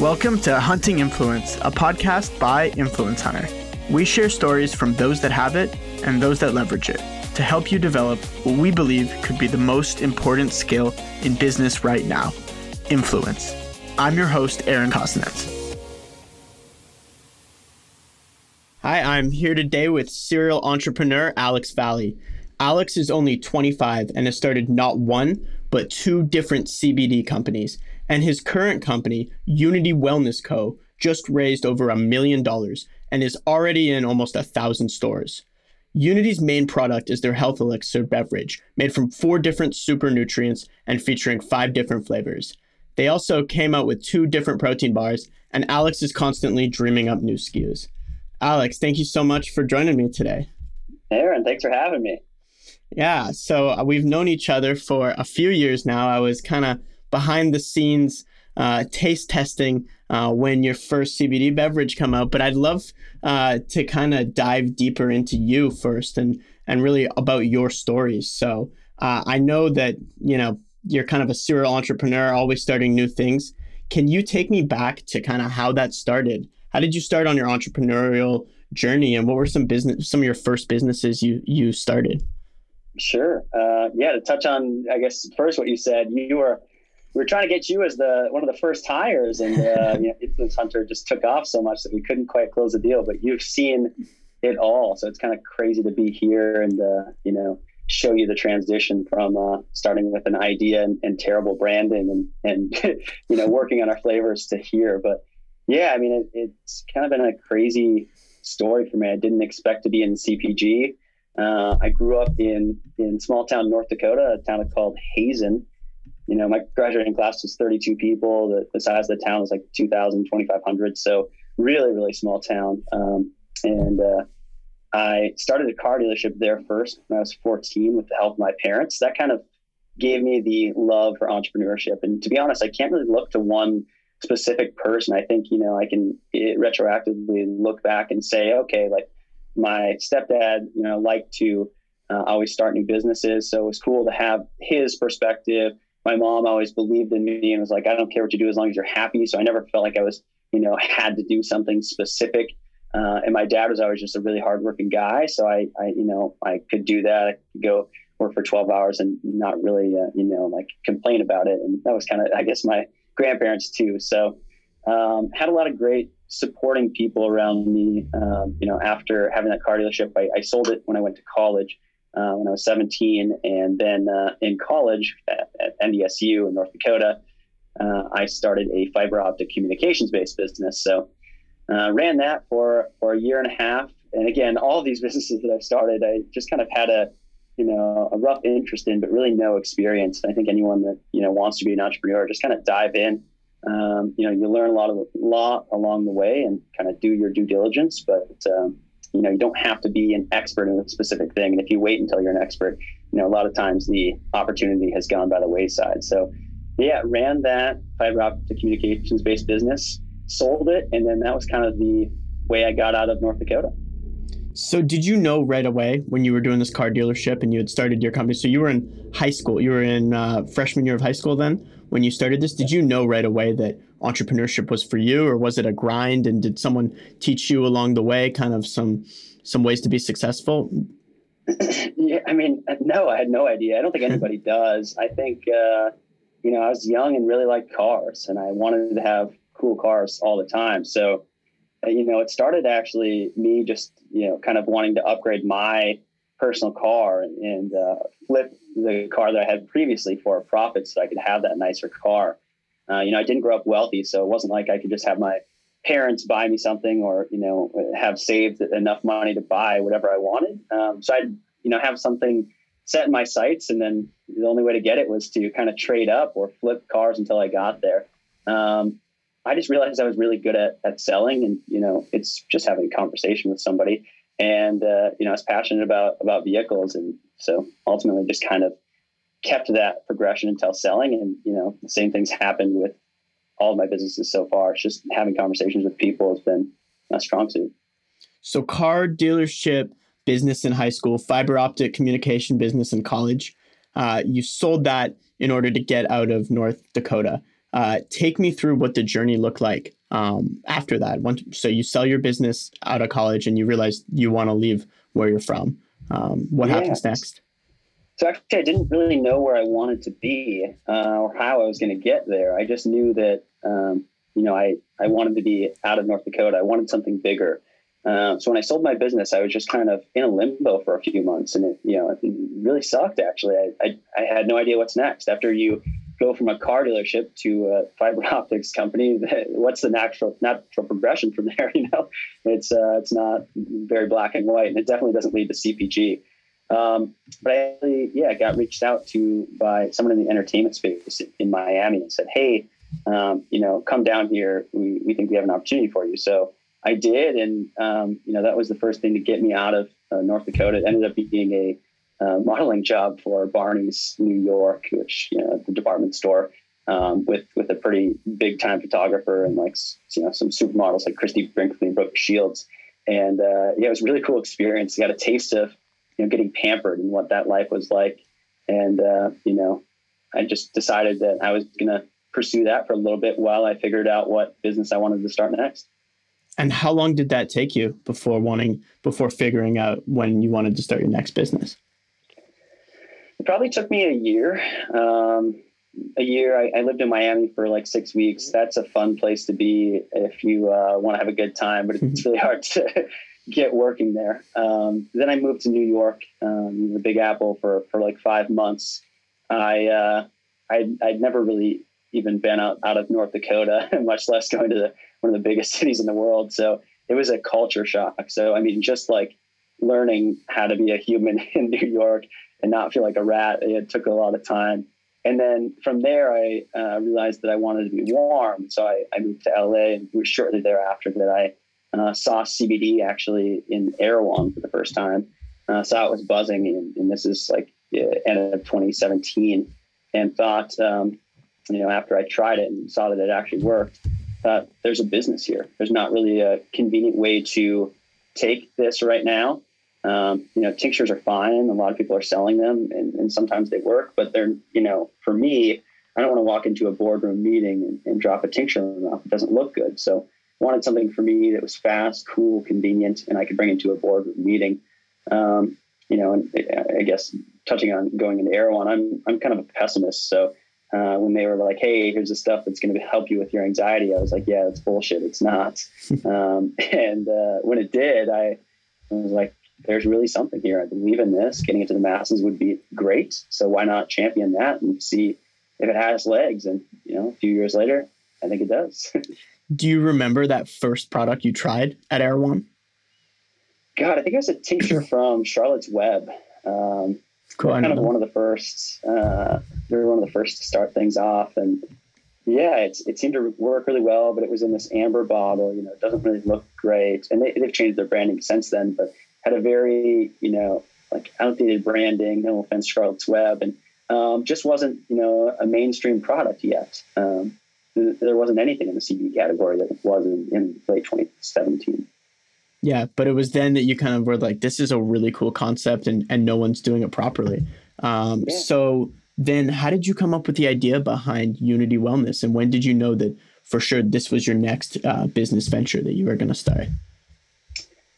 Welcome to Hunting Influence, a podcast by Influence Hunter. We share stories from those that have it and those that leverage it to help you develop what we believe could be the most important skill in business right now influence. I'm your host, Aaron Kosnetz. Hi, I'm here today with serial entrepreneur Alex Valley. Alex is only 25 and has started not one, but two different CBD companies and his current company, Unity Wellness Co., just raised over a million dollars and is already in almost a thousand stores. Unity's main product is their Health Elixir beverage, made from four different super nutrients and featuring five different flavors. They also came out with two different protein bars, and Alex is constantly dreaming up new SKUs. Alex, thank you so much for joining me today. Aaron, thanks for having me. Yeah, so uh, we've known each other for a few years now. I was kind of behind the scenes uh, taste testing uh, when your first CBD beverage come out. But I'd love uh, to kind of dive deeper into you first and and really about your stories. So uh, I know that you know you're kind of a serial entrepreneur, always starting new things. Can you take me back to kind of how that started? How did you start on your entrepreneurial journey, and what were some business, some of your first businesses you you started? Sure. Uh, yeah, to touch on, I guess first what you said, you were we were trying to get you as the one of the first hires, and uh, you know, Influence Hunter just took off so much that we couldn't quite close the deal. But you've seen it all, so it's kind of crazy to be here and uh, you know show you the transition from uh, starting with an idea and, and terrible branding and and you know working on our flavors to here. But yeah, I mean it, it's kind of been a crazy story for me. I didn't expect to be in CPG. Uh, I grew up in in small town North Dakota, a town called Hazen you know, my graduating class was 32 people. The, the size of the town was like 2,000, 2,500. So really, really small town. Um, and uh, I started a car dealership there first when I was 14 with the help of my parents. That kind of gave me the love for entrepreneurship. And to be honest, I can't really look to one specific person. I think, you know, I can retroactively look back and say, okay, like my stepdad, you know, liked to uh, always start new businesses. So it was cool to have his perspective my mom always believed in me and was like, I don't care what you do as long as you're happy. So I never felt like I was, you know, had to do something specific. Uh, and my dad was always just a really hardworking guy. So I, I, you know, I could do that. I could go work for 12 hours and not really, uh, you know, like complain about it. And that was kind of, I guess, my grandparents too. So um, had a lot of great supporting people around me. Um, you know, after having that car dealership, I, I sold it when I went to college uh, when I was 17. And then uh, in college at, at, NDSU in North Dakota, uh, I started a fiber optic communications based business. So uh, ran that for, for a year and a half. And again, all these businesses that I've started, I just kind of had a, you know, a rough interest in, but really no experience. And I think anyone that, you know, wants to be an entrepreneur, just kind of dive in. Um, you know, you learn a lot of law along the way and kind of do your due diligence, but um, you know you don't have to be an expert in a specific thing. And if you wait until you're an expert you know a lot of times the opportunity has gone by the wayside. So yeah ran that fiber optic communications based business sold it and then that was kind of the way i got out of north dakota. So did you know right away when you were doing this car dealership and you had started your company? So you were in high school you were in uh, freshman year of high school then when you started this did you know right away that entrepreneurship was for you or was it a grind and did someone teach you along the way kind of some some ways to be successful? Yeah i mean no i had no idea. I don't think anybody does. I think uh, you know i was young and really liked cars and i wanted to have cool cars all the time. So uh, you know it started actually me just you know kind of wanting to upgrade my personal car and, uh, flip the car that i had previously for a profit so i could have that nicer car uh, you know, I didn't grow up wealthy, so it wasn't like I could just have my parents buy me something or you know have saved enough money to buy whatever I wanted. Um, so I'd you know have something set in my sights, and then the only way to get it was to kind of trade up or flip cars until I got there. Um, I just realized I was really good at, at selling, and you know, it's just having a conversation with somebody. And uh, you know, I was passionate about about vehicles, and so ultimately, just kind of kept that progression until selling. And, you know, the same things happened with all of my businesses so far. It's just having conversations with people has been a strong suit. So, car dealership business in high school, fiber optic communication business in college. Uh, you sold that in order to get out of North Dakota. Uh, take me through what the journey looked like um, after that. Once, so you sell your business out of college and you realize you want to leave where you're from. Um, what yeah. happens next? So actually, I didn't really know where I wanted to be uh, or how I was going to get there. I just knew that um, you know I I wanted to be out of North Dakota. I wanted something bigger. Uh, so when I sold my business, I was just kind of in a limbo for a few months, and it you know it really sucked. Actually, I, I, I had no idea what's next after you go from a car dealership to a fiber optics company. What's the natural natural progression from there? You know, it's uh, it's not very black and white, and it definitely doesn't lead to CPG. Um, but I actually, yeah, got reached out to by someone in the entertainment space in Miami and said, "Hey, um, you know, come down here. We we think we have an opportunity for you." So I did, and um, you know, that was the first thing to get me out of uh, North Dakota. It ended up being a uh, modeling job for Barney's New York, which you know, the department store. Um, with with a pretty big time photographer and like you know some supermodels like Christie Brinkley and Brooke Shields, and uh, yeah, it was a really cool experience. You got a taste of you know, getting pampered and what that life was like. And, uh, you know, I just decided that I was to pursue that for a little bit while I figured out what business I wanted to start next. And how long did that take you before wanting, before figuring out when you wanted to start your next business? It probably took me a year. Um, a year. I, I, lived in Miami for like six weeks. That's a fun place to be if you uh, want to have a good time, but it's really hard to get working there. Um, then I moved to New York, um, the Big Apple, for for like five months. I uh, I'd, I'd never really even been out, out of North Dakota, much less going to the, one of the biggest cities in the world. So it was a culture shock. So I mean, just like learning how to be a human in New York and not feel like a rat, it took a lot of time. And then from there, I uh, realized that I wanted to be warm. So I, I moved to LA, and shortly thereafter that I uh, saw CBD actually in Erewhon for the first time. Uh, saw it was buzzing, and, and this is like end of 2017, and thought, um, you know, after I tried it and saw that it actually worked, thought there's a business here. There's not really a convenient way to take this right now. Um, you know, tinctures are fine. A lot of people are selling them, and, and sometimes they work, but they're, you know, for me, I don't want to walk into a boardroom meeting and, and drop a tincture in my mouth. It doesn't look good. So I wanted something for me that was fast, cool, convenient, and I could bring into a board meeting. Um, you know, and I guess touching on going into Erewhon, I'm I'm kind of a pessimist. So uh, when they were like, "Hey, here's the stuff that's going to help you with your anxiety," I was like, "Yeah, it's bullshit. It's not." um, and uh, when it did, I, I was like, "There's really something here. I believe in this. Getting it to the masses would be great. So why not champion that and see if it has legs?" And you know, a few years later, I think it does. Do you remember that first product you tried at Erewhon? God, I think it was a tincture from Charlotte's Web. Um, cool. Kind of one of the first. Uh, they were one of the first to start things off, and yeah, it's, it seemed to work really well. But it was in this amber bottle. You know, it doesn't really look great, and they, they've changed their branding since then. But had a very you know like outdated branding. No offense, Charlotte's Web, and um, just wasn't you know a mainstream product yet. Um, there wasn't anything in the CBD category that was in, in late 2017. Yeah, but it was then that you kind of were like, this is a really cool concept and, and no one's doing it properly. Um, yeah. So then how did you come up with the idea behind Unity Wellness? And when did you know that for sure this was your next uh, business venture that you were going to start?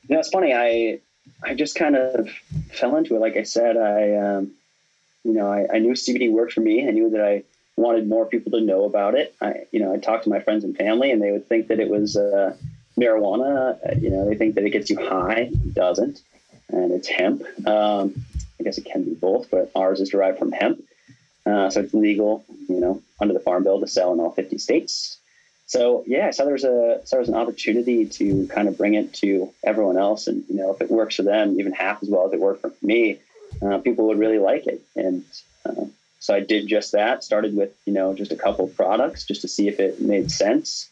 Yeah, it's funny. I, I just kind of fell into it. Like I said, I, um, you know, I, I knew CBD worked for me. I knew that I wanted more people to know about it. I, you know, I talked to my friends and family, and they would think that it was uh, marijuana. Uh, you know, they think that it gets you high. It doesn't, and it's hemp. Um, I guess it can be both, but ours is derived from hemp, uh, so it's legal. You know, under the Farm Bill to sell in all 50 states. So yeah, so there's a saw there was an opportunity to kind of bring it to everyone else, and you know, if it works for them, even half as well as it worked for me, uh, people would really like it. And uh, so I did just that. Started with you know just a couple products just to see if it made sense.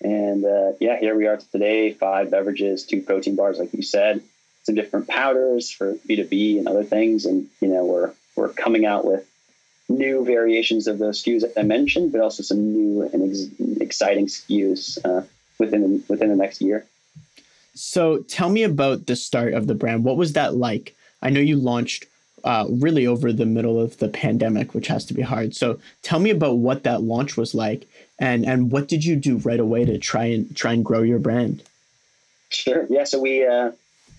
And uh, yeah, here we are today. Five beverages, two protein bars, like you said, some different powders for B two B and other things. And you know we're we're coming out with new variations of those SKUs that I mentioned, but also some new and ex- exciting SKUs uh, within within the next year. So tell me about the start of the brand. What was that like? I know you launched uh, really over the middle of the pandemic, which has to be hard. So tell me about what that launch was like, and and what did you do right away to try and try and grow your brand? Sure. Yeah. So we, uh,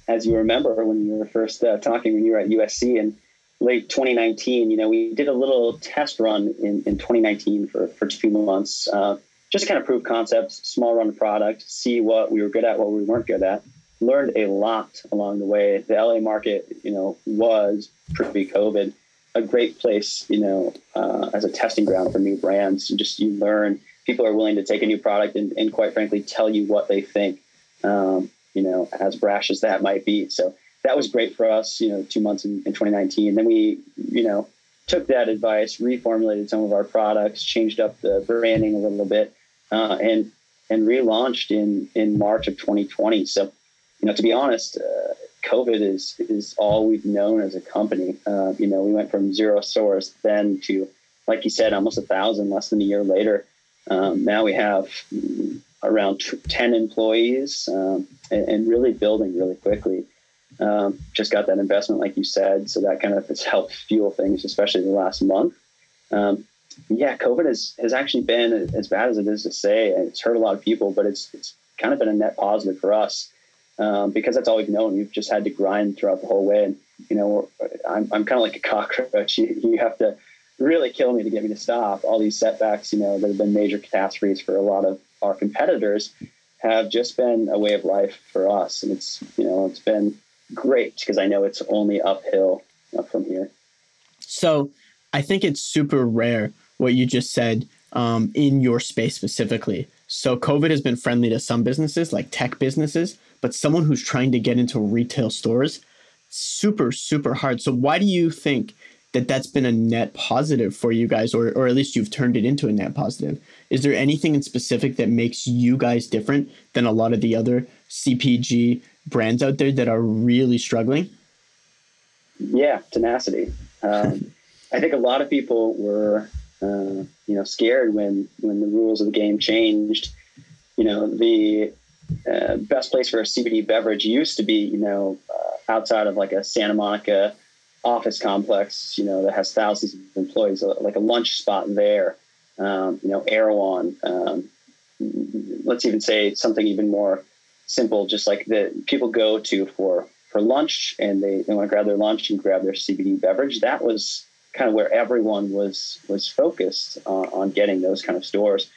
as you remember, when you were first uh, talking when you were at USC in late 2019, you know, we did a little test run in, in 2019 for for two months, uh, just kind of prove concepts, small run product, see what we were good at, what we weren't good at learned a lot along the way. The LA market, you know, was pre-COVID a great place, you know, uh, as a testing ground for new brands. You just you learn people are willing to take a new product and, and quite frankly tell you what they think. Um, you know, as brash as that might be. So that was great for us. You know, two months in, in 2019. Then we, you know, took that advice, reformulated some of our products, changed up the branding a little bit, uh, and and relaunched in in March of 2020. So you know, to be honest, uh, COVID is is all we've known as a company. Uh, you know, we went from zero stores then to, like you said, almost a thousand less than a year later. Um, now we have around t- ten employees um, and, and, really building really quickly. Um, just got that investment, like you said, so that kind of has helped fuel things, especially the last month. Um, yeah, COVID has has actually been as bad as it is to say. and It's hurt a lot of people, but it's it's kind of been a net positive for us um, because that's all we've known. We've just had to grind throughout the whole way. And, you know, I'm, I'm kind of like a cockroach. You, you, have to really kill me to get me to stop. All these setbacks, you know, that have been major catastrophes for a lot of our competitors have just been a way of life for us. And it's, you know, it's been great because I know it's only uphill from here. So I think it's super rare what you just said um, in your space specifically. So COVID has been friendly to some businesses, like tech businesses, but someone who's trying to get into retail stores, super, super hard. So why do you think that that's been a net positive for you guys, or, or at least you've turned it into a net positive? Is there anything in specific that makes you guys different than a lot of the other CPG brands out there that are really struggling? Yeah, tenacity. Um, I think a lot of people were, uh, you know, scared when when the rules of the game changed. You know, the uh, best place for a CBD beverage used to be, you know, uh, outside of like a Santa Monica office complex, you know, that has thousands of employees, uh, like a lunch spot there. Um, you know, Erewhon. Um, let's even say something even more simple, just like that people go to for for lunch and they, they want to grab their lunch and grab their CBD beverage. That was kind of where everyone was was focused on, on getting those kind of stores.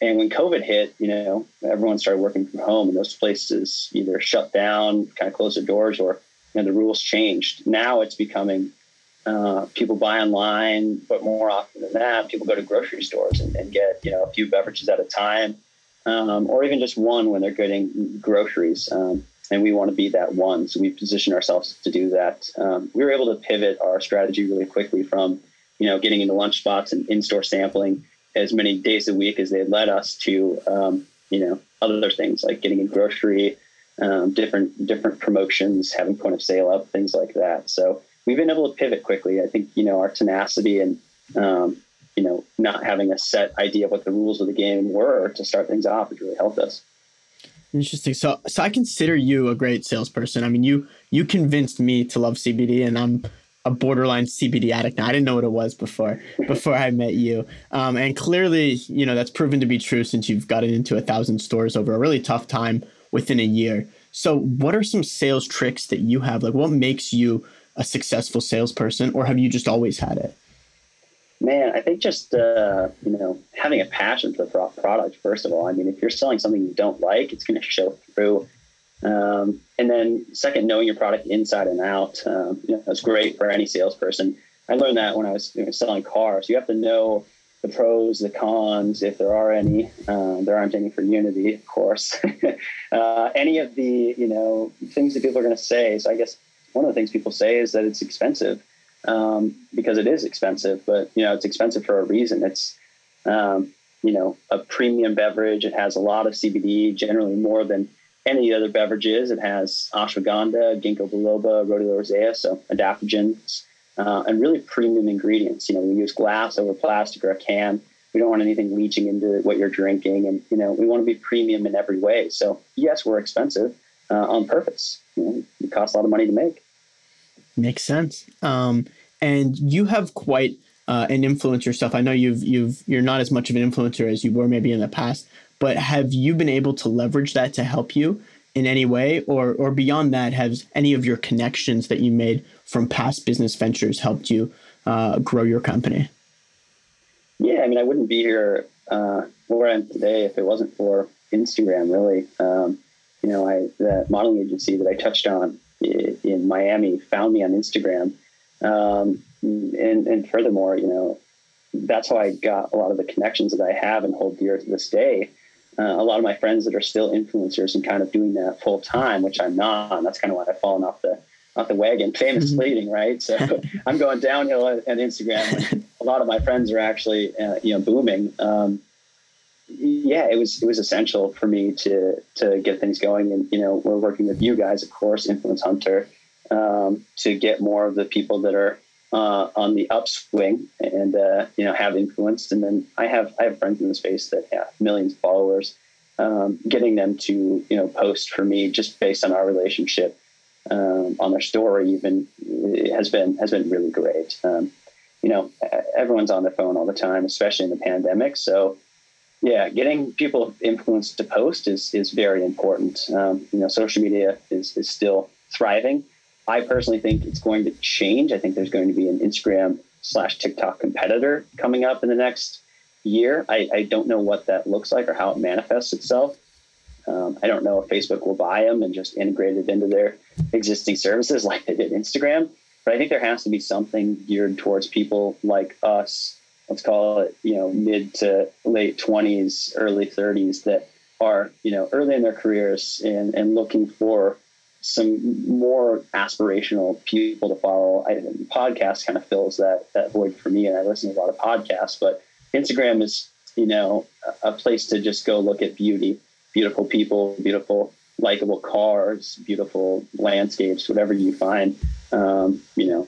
And when COVID hit, you know, everyone started working from home, and those places either shut down, kind of closed their doors, or you know, the rules changed. Now it's becoming uh, people buy online, but more often than that, people go to grocery stores and, and get you know a few beverages at a time, um, or even just one when they're getting groceries. Um, and we want to be that one, so we position ourselves to do that. Um, we were able to pivot our strategy really quickly from you know getting into lunch spots and in-store sampling as many days a week as they let us to, um, you know, other things like getting a grocery, um, different different promotions, having point of sale up, things like that. So we've been able to pivot quickly. I think you know our tenacity and um, you know not having a set idea of what the rules of the game were to start things off has really helped us. Interesting. So, so I consider you a great salesperson. I mean, you you convinced me to love CBD, and I'm a borderline CBD addict now. I didn't know what it was before before I met you, um, and clearly, you know, that's proven to be true since you've gotten into a thousand stores over a really tough time within a year. So, what are some sales tricks that you have? Like, what makes you a successful salesperson, or have you just always had it? Man, I think just uh, you know having a passion for the product. First of all, I mean, if you're selling something you don't like, it's going to show through. Um, and then second, knowing your product inside and out. Um, you know, that's great for any salesperson. I learned that when I was you know, selling cars. You have to know the pros, the cons, if there are any. Um, there aren't any for Unity, of course. uh, any of the you know things that people are going to say. So I guess one of the things people say is that it's expensive um, because it is expensive. But you know, it's expensive for a reason. It's um, you know a premium beverage. It has a lot of CBD, generally more than any other beverages. It has ashwagandha, ginkgo biloba, rhodiola rosea, so adaptogens, uh, and really premium ingredients. You know, we use glass over plastic or a can. We don't want anything leaching into what you're drinking, and you know, we want to be premium in every way. So yes, we're expensive uh, on purpose. You know, it costs a lot of money to make. Makes sense. Um, and you have quite uh, an influencer stuff. I know you've you've you're not as much of an influencer as you were maybe in the past, but have you been able to leverage that to help you in any way, or or beyond that, has any of your connections that you made from past business ventures helped you uh, grow your company? Yeah, I mean, I wouldn't be here uh, where I am today if it wasn't for Instagram. Really, um, you know, I the modeling agency that I touched on in Miami found me on Instagram. Um, and, and furthermore, you know, that's how I got a lot of the connections that I have and hold dear to this day. Uh, a lot of my friends that are still influencers and kind of doing that full time, which I'm not. And that's kind of why I've fallen off the off the wagon, famous mm-hmm. leading, right? So I'm going downhill at Instagram. a lot of my friends are actually, uh, you know, booming. Um, yeah, it was it was essential for me to to get things going, and you know, we're working with you guys, of course, Influence Hunter, um, to get more of the people that are uh, on the upswing and uh, you know have influence. And then I have I have friends in the space that have millions of followers. Um, getting them to you know post for me just based on our relationship um, on their story even has been has been really great. Um, you know, everyone's on their phone all the time, especially in the pandemic. So yeah, getting people influenced to post is is very important. Um, you know, social media is is still thriving. I personally think it's going to change. I think there's going to be an Instagram slash TikTok competitor coming up in the next year. I, I don't know what that looks like or how it manifests itself. Um, I don't know if Facebook will buy them and just integrate it into their existing services like they did Instagram. But I think there has to be something geared towards people like us let's call it, you know, mid to late 20s, early 30s that are, you know, early in their careers and, and looking for some more aspirational people to follow. I, podcast kind of fills that, that void for me. And I listen to a lot of podcasts, but Instagram is, you know, a place to just go look at beauty, beautiful people, beautiful, likable cars, beautiful landscapes, whatever you find, um, you know,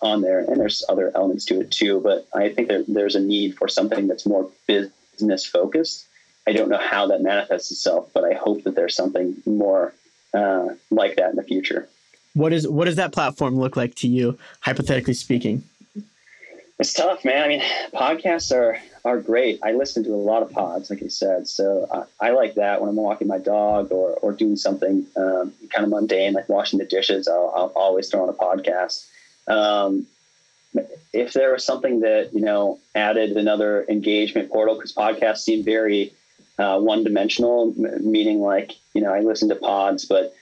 on there, and there's other elements to it too. But I think that there's a need for something that's more business focused. I don't know how that manifests itself, but I hope that there's something more uh, like that in the future. What is what does that platform look like to you, hypothetically speaking? It's tough, man. I mean, podcasts are are great. I listen to a lot of pods, like you said. So I, I like that when I'm walking my dog or or doing something um, kind of mundane, like washing the dishes. I'll, I'll always throw on a podcast. Um, if there was something that you know added another engagement portal, because podcasts seem very uh, one-dimensional, meaning like you know I listen to pods, but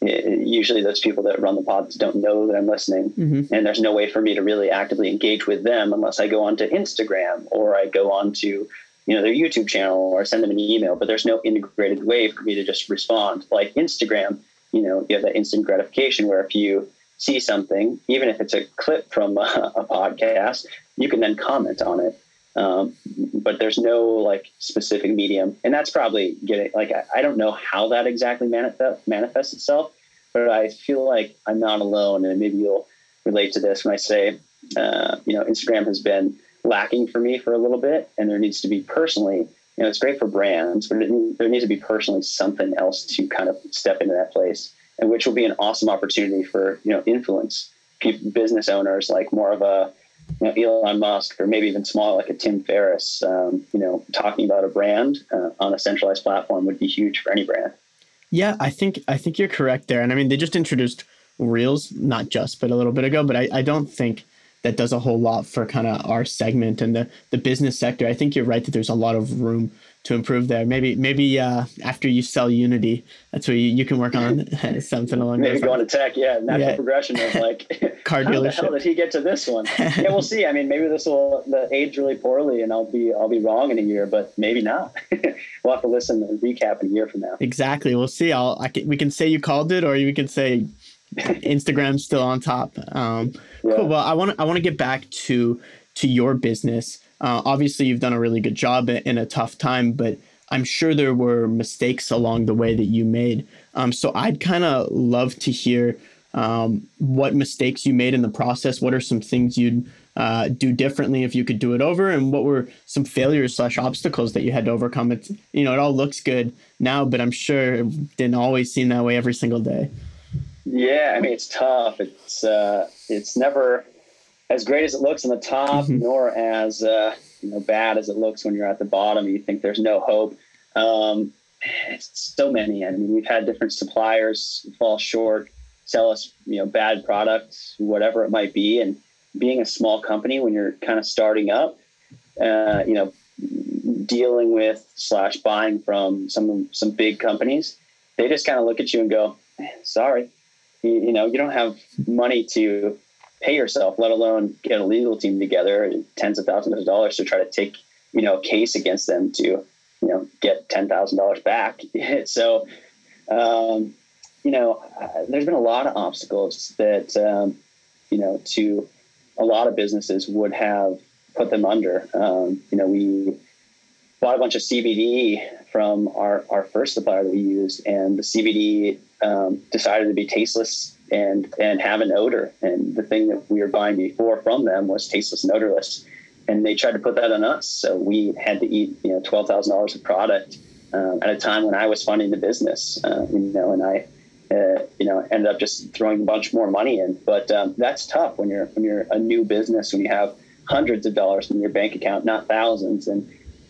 it, usually those people that run the pods don't know that I'm listening, mm-hmm. and there's no way for me to really actively engage with them unless I go onto Instagram or I go onto you know their YouTube channel or send them an email. But there's no integrated way for me to just respond like Instagram. You know, you have that instant gratification where if you see something, even if it's a clip from a, a podcast, you can then comment on it. Um, but there's no like specific medium, and that's probably getting like I, I don't know how that exactly manifest, manifests itself, but I feel like I'm not alone, and maybe you'll relate to this when I say, uh, you know, Instagram has been lacking for me for a little bit, and there needs to be personally, you know, it's great for brands, but it, there needs to be personally something else to kind of step into that place and which will be an awesome opportunity for you know influence business owners like more of a you know, Elon Musk or maybe even small like a Tim Ferriss. Um, you know, talking about a brand uh, on a centralized platform would be huge for any brand. Yeah, I think I think you're correct there, and I mean they just introduced Reels, not just but a little bit ago, but I, I don't think that does a whole lot for kind of our segment and the the business sector. I think you're right that there's a lot of room to improve there. Maybe maybe uh, after you sell Unity, that's where you, you can work on something along. Maybe go into tech, yeah, natural yeah. progression of like car dealership. How the hell did he get to this one? yeah, we'll see. I mean, maybe this will the age really poorly, and I'll be I'll be wrong in a year, but maybe not. we'll have to listen and recap in a year from now. Exactly. We'll see. I'll I can, we can say you called it, or we can say Instagram's still on top. Um, yeah. Cool. Well, I want I want to get back to to your business. Uh, obviously, you've done a really good job in a tough time, but I'm sure there were mistakes along the way that you made. Um, so I'd kind of love to hear um, what mistakes you made in the process. What are some things you'd uh, do differently if you could do it over, and what were some failures slash obstacles that you had to overcome? It's you know it all looks good now, but I'm sure it didn't always seem that way every single day. Yeah, I mean it's tough. It's uh, it's never as great as it looks on the top, mm-hmm. nor as uh, you know bad as it looks when you're at the bottom. You think there's no hope. Um, it's so many. I mean, we've had different suppliers fall short, sell us you know bad products, whatever it might be, and being a small company when you're kind of starting up, uh, you know, dealing with slash buying from some some big companies, they just kind of look at you and go, "Sorry, you, you know, you don't have money to pay yourself, let alone get a legal team together, tens of thousands of dollars to try to take, you know, a case against them to, you know, get ten thousand dollars back. so, um, you know, uh, there's been a lot of obstacles that, um, you know, to a lot of businesses would have put them under. Um, you know, we bought a bunch of CBD from our, our first supplier that we used, and the CBD um, decided to be tasteless and and have an odor. And the thing that we were buying before from them was tasteless and odorless. And they tried to put that on us, so we had to eat you know twelve thousand dollars of product um, at a time when I was funding the business. Uh, you know, and I. Uh, you know, ended up just throwing a bunch more money in, but um, that's tough when you're when you're a new business when you have hundreds of dollars in your bank account, not thousands, and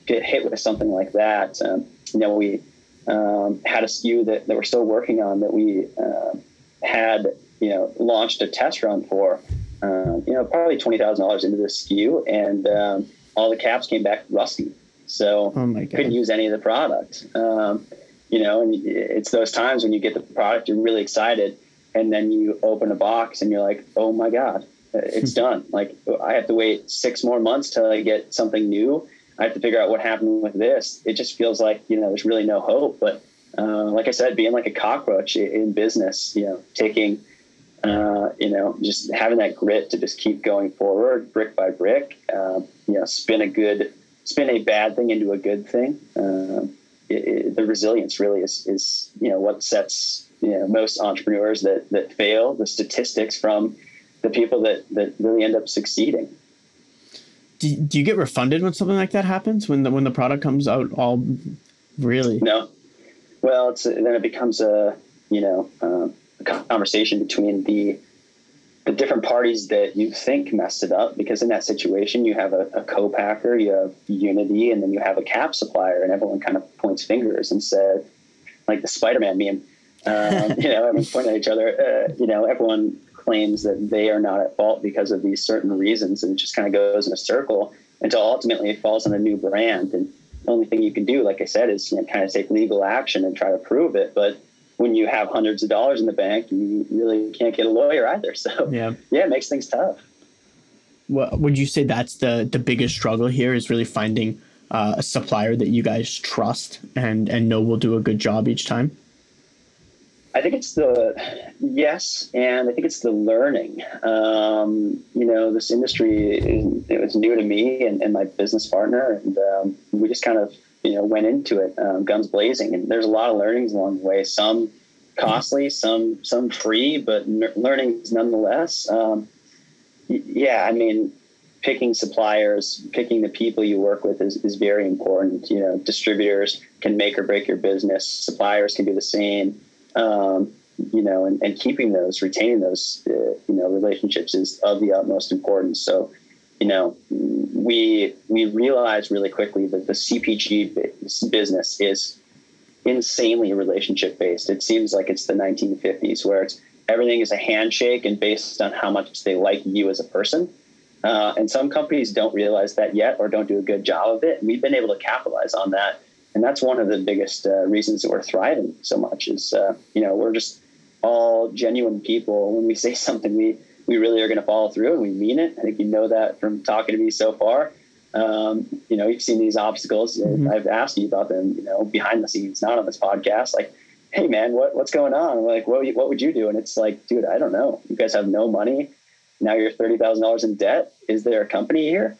get hit with something like that. Um, you know, we um, had a SKU that, that we're still working on that we uh, had, you know, launched a test run for, uh, you know, probably $20,000 into this SKU and um, all the caps came back rusty. So oh couldn't use any of the product. Um, you know, and it's those times when you get the product, you're really excited. And then you open a box and you're like, oh my God, it's done. Like I have to wait six more months till I get something new I have to figure out what happened with this. It just feels like you know there's really no hope. But uh, like I said, being like a cockroach in business, you know, taking uh, you know just having that grit to just keep going forward, brick by brick. Uh, you know, spin a good, spin a bad thing into a good thing. Um, it, it, the resilience really is is you know what sets you know most entrepreneurs that that fail. The statistics from the people that that really end up succeeding do, do you get refunded when something like that happens? When the when the product comes out all really? No. Well it's then it becomes a you know uh, a conversation between the the different parties that you think messed it up because in that situation you have a, a co-packer you have unity and then you have a cap supplier and everyone kind of points fingers and said like the spider-man meme. Um, you know everyone's pointing at each other uh, you know everyone claims that they are not at fault because of these certain reasons and it just kind of goes in a circle until ultimately it falls on a new brand. And the only thing you can do like i said is you know, kind of take legal action and try to prove it. But when you have hundreds of dollars in the bank you really can't get a lawyer either. So yeah. yeah it makes things tough. Well, would you say that's the the biggest struggle here is really finding uh, a supplier that you guys trust and and know will do a good job each time I think it's the yes, and I think it's the learning. Um, you know, this industry is, it was new to me and, and my business partner, and um, we just kind of you know went into it um, guns blazing. And there's a lot of learnings along the way. Some costly, some some free, but n- learnings nonetheless. Um, yeah, I mean, picking suppliers, picking the people you work with is, is very important. You know, distributors can make or break your business. Suppliers can do the same um, you know, and, and keeping those, retaining those, uh, you know, relationships is of the utmost importance. So, you know, we we realized really quickly that the CPG business is insanely relationship based. It seems like it's the 1950s where it's everything is a handshake and based on how much they like you as a person. Uh, and some companies don't realize that yet or don't do a good job of it. And we've been able to capitalize on that and that's one of the biggest uh, reasons that we're thriving so much is uh, you know we're just all genuine people. When we say something we we really are going to follow through and we mean it. I think you know that from talking to me so far. Um, you know you've seen these obstacles. Mm-hmm. i've asked you about them you know behind the scenes not on this podcast. Like hey man what, what's going on? We're like what, what would you do? And it's like dude i don't know. You guys have no money. Now you're $30000 in debt. Is there a company here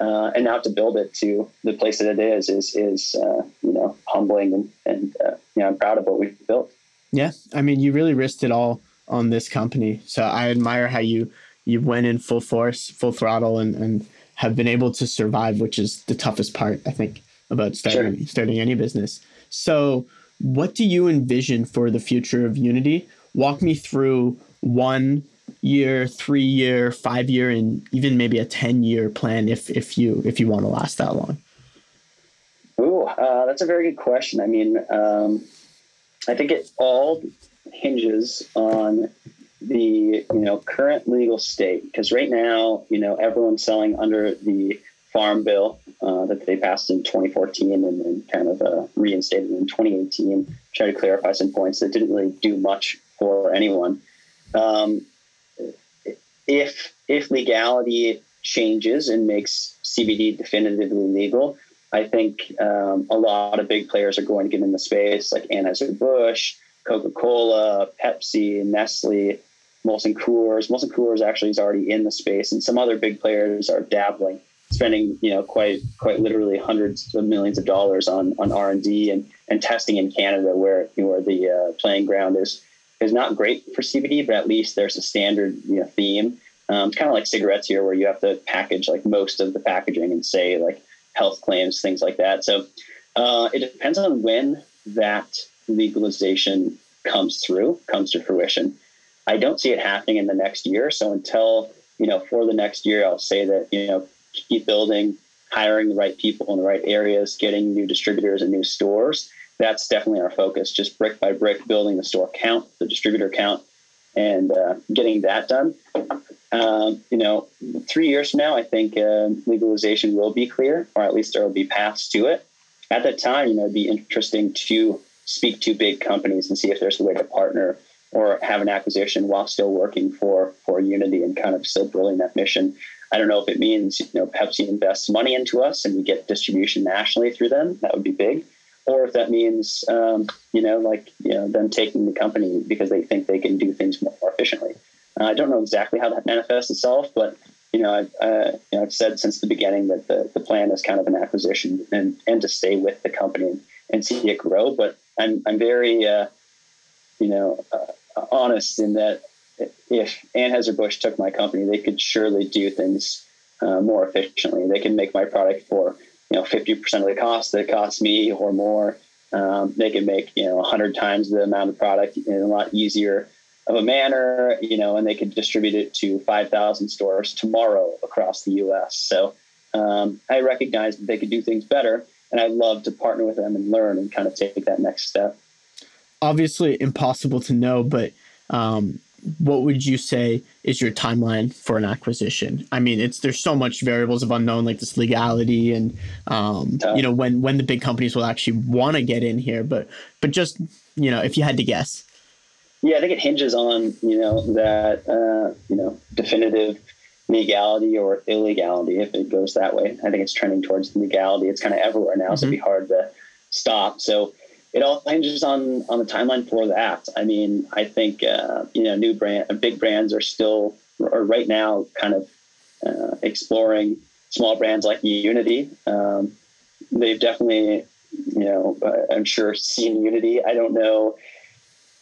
uh, and now to build it to the place that it is is is uh, you know humbling and and uh, you know I'm proud of what we've built. Yeah, I mean you really risked it all on this company, so I admire how you you went in full force, full throttle, and and have been able to survive, which is the toughest part I think about starting sure. starting any business. So, what do you envision for the future of Unity? walk me through one year, three year, five year, and even maybe a ten year plan if if you if you want to last that long. Ooh, uh, that's a very good question. I mean, um, I think it all hinges on the you know current legal state because right now you know everyone's selling under the farm bill uh, that they passed in 2014 and, then kind of uh, reinstated in 2018 try to clarify some points that didn't really do much for anyone um, if if legality changes and makes cbd definitively legal i think um, a lot of big players are going to get in the space like anheuser-busch coca-cola pepsi nestle Molson Coors. Molson Coors actually is already in the space, and some other big players are dabbling, spending you know quite quite literally hundreds of millions of dollars on on R and D and and testing in Canada, where you where the uh, playing ground is is not great for CBD, but at least there's a standard you know, theme. Um, it's kind of like cigarettes here, where you have to package like most of the packaging and say like health claims, things like that. So uh, it depends on when that legalization comes through, comes to fruition. I don't see it happening in the next year. So until, you know, for the next year, I'll say that, you know, keep building, hiring the right people in the right areas, getting new distributors and new stores. That's definitely our focus, just brick by brick, building the store count, the distributor count, and uh, getting that done. Um, you know, three years from now, I think uh, legalization will be clear, or at least there will be paths to it. At that time, you know, it'd be interesting to speak to big companies and see if there's a way to partner or have an acquisition while still working for for Unity and kind of still building that mission. I don't know if it means you know Pepsi invests money into us and we get distribution nationally through them. That would be big, or if that means um, you know like you know them taking the company because they think they can do things more efficiently. Uh, I don't know exactly how that manifests itself, but you know, I've, uh, you know, I've said since the beginning that the, the plan is kind of an acquisition and, and to stay with the company and, see it grow. But I'm, I'm very, uh, you know, uh, honest in that if Anheuser-Busch took my company, they could surely do things uh, more efficiently. They can make my product for, you know, 50% of the cost that it costs me or more. Um, they can make, you know, 100 times the amount of product in a lot easier of a manner, you know, and they could distribute it to 5,000 stores tomorrow across the U.S. So um, I recognize that they could do things better, and I'd love to partner with them and learn and kind of take that next step obviously impossible to know, but um, what would you say is your timeline for an acquisition? I mean, it's there's so much variables of unknown, like this legality and um, you know when when the big companies will actually want to get in here. But but just you know, if you had to guess. Yeah, I think it hinges on you know that uh, you know definitive legality or illegality if it goes that way. I think it's trending towards legality. It's kind of everywhere now, mm-hmm. so it'd be mm-hmm. hard to stop. So it all hinges on on the timeline for that. I mean, I think uh, you know new brand, big brands are still or right now kind of uh, exploring small brands like Unity. Um, they've definitely, you know, uh, I'm sure seen Unity. I don't know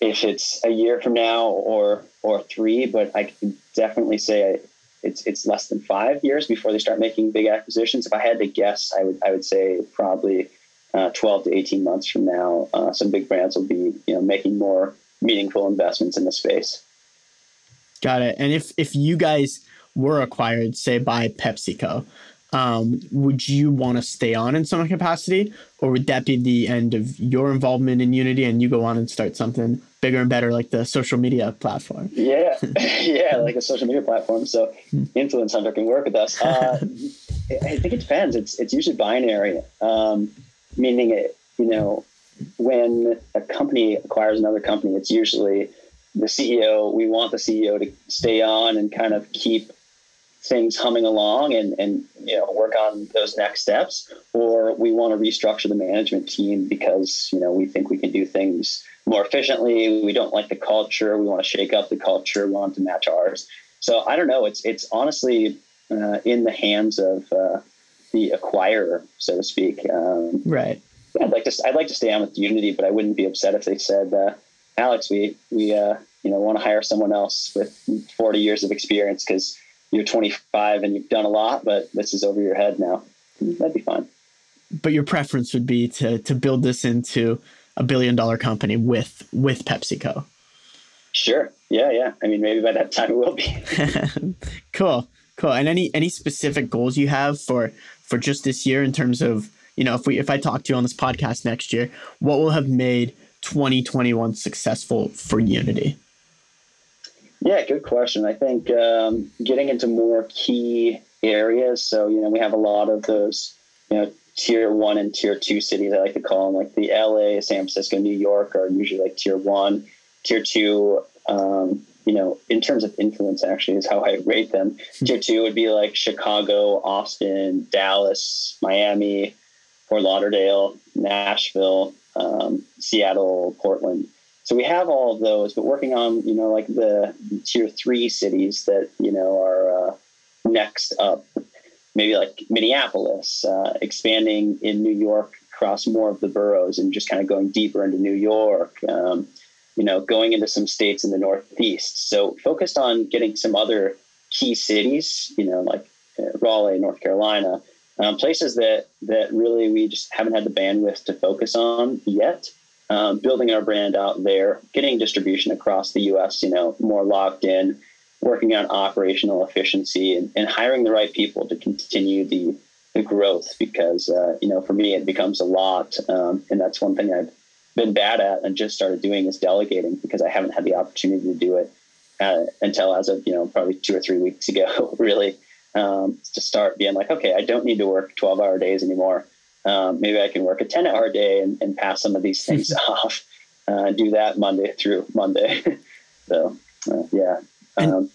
if it's a year from now or or three, but I can definitely say it's it's less than five years before they start making big acquisitions. If I had to guess, I would I would say probably uh, 12 to 18 months from now, uh, some big brands will be you know making more meaningful investments in the space. Got it. And if if you guys were acquired, say by PepsiCo, um, would you want to stay on in some capacity, or would that be the end of your involvement in Unity and you go on and start something bigger and better, like the social media platform? Yeah, yeah, like a social media platform. So hmm. Influence Hunter can work with us. Uh, I think it depends. It's it's usually binary. Um, meaning it, you know, when a company acquires another company, it's usually the CEO. We want the CEO to stay on and kind of keep things humming along and, and you know work on those next steps. Or we want to restructure the management team because you know we think we can do things more efficiently. We don't like the culture. We want to shake up the culture. We want to match ours. So i don't know. It's it's honestly uh, in the hands of uh, the acquirer, so to speak. Um, right. I'd like to I'd like to stay on with Unity, but I wouldn't be upset if they said, uh, Alex, we we uh, you know want to hire someone else with 40 years of experience because you're 25 and you've done a lot, but this is over your head now. That'd be fine. But your preference would be to to build this into a billion dollar company with with PepsiCo. Sure. Yeah, yeah. I mean, maybe by that time it will be. cool, cool. And any any specific goals you have for for just this year in terms of you know if we if I talk to you on this podcast next year, what will have made 2021 successful for Unity? Yeah, good question. I think um, getting into more key areas. So you know, we have a lot of those you know tier one and tier two cities. I like to call them like the LA, San Francisco, New York are usually like tier one. Tier two, um, you know, in terms of influence, actually, is how I rate them. Mm-hmm. Tier two would be like Chicago, Austin, Dallas, Miami, Fort Lauderdale, Nashville, um, Seattle, Portland. So we have all of those, but working on, you know, like the tier three cities that, you know, are uh, next up maybe like Minneapolis, uh, expanding in New York across more of the boroughs and just kind of going deeper into New York, um, you know, going into some states in the Northeast. So focused on getting some other key cities, you know, like uh, Raleigh, North Carolina, um, places that that really we just haven't had the bandwidth to focus on yet. Um, building our brand out there, getting distribution across the U.S. You know, more locked in, working on operational efficiency and, and hiring the right people to continue the, the growth because uh, you know for me it becomes a lot um, and that's one thing i've been bad at and just started doing is delegating because i haven't had the opportunity to do it uh, until as of you know probably two or three weeks ago really um, to start being like okay i don't need to work 12 hour days anymore. Um, maybe i can work a 10 hour day and, and pass some of these things off uh, do that monday through monday. So uh, yeah um,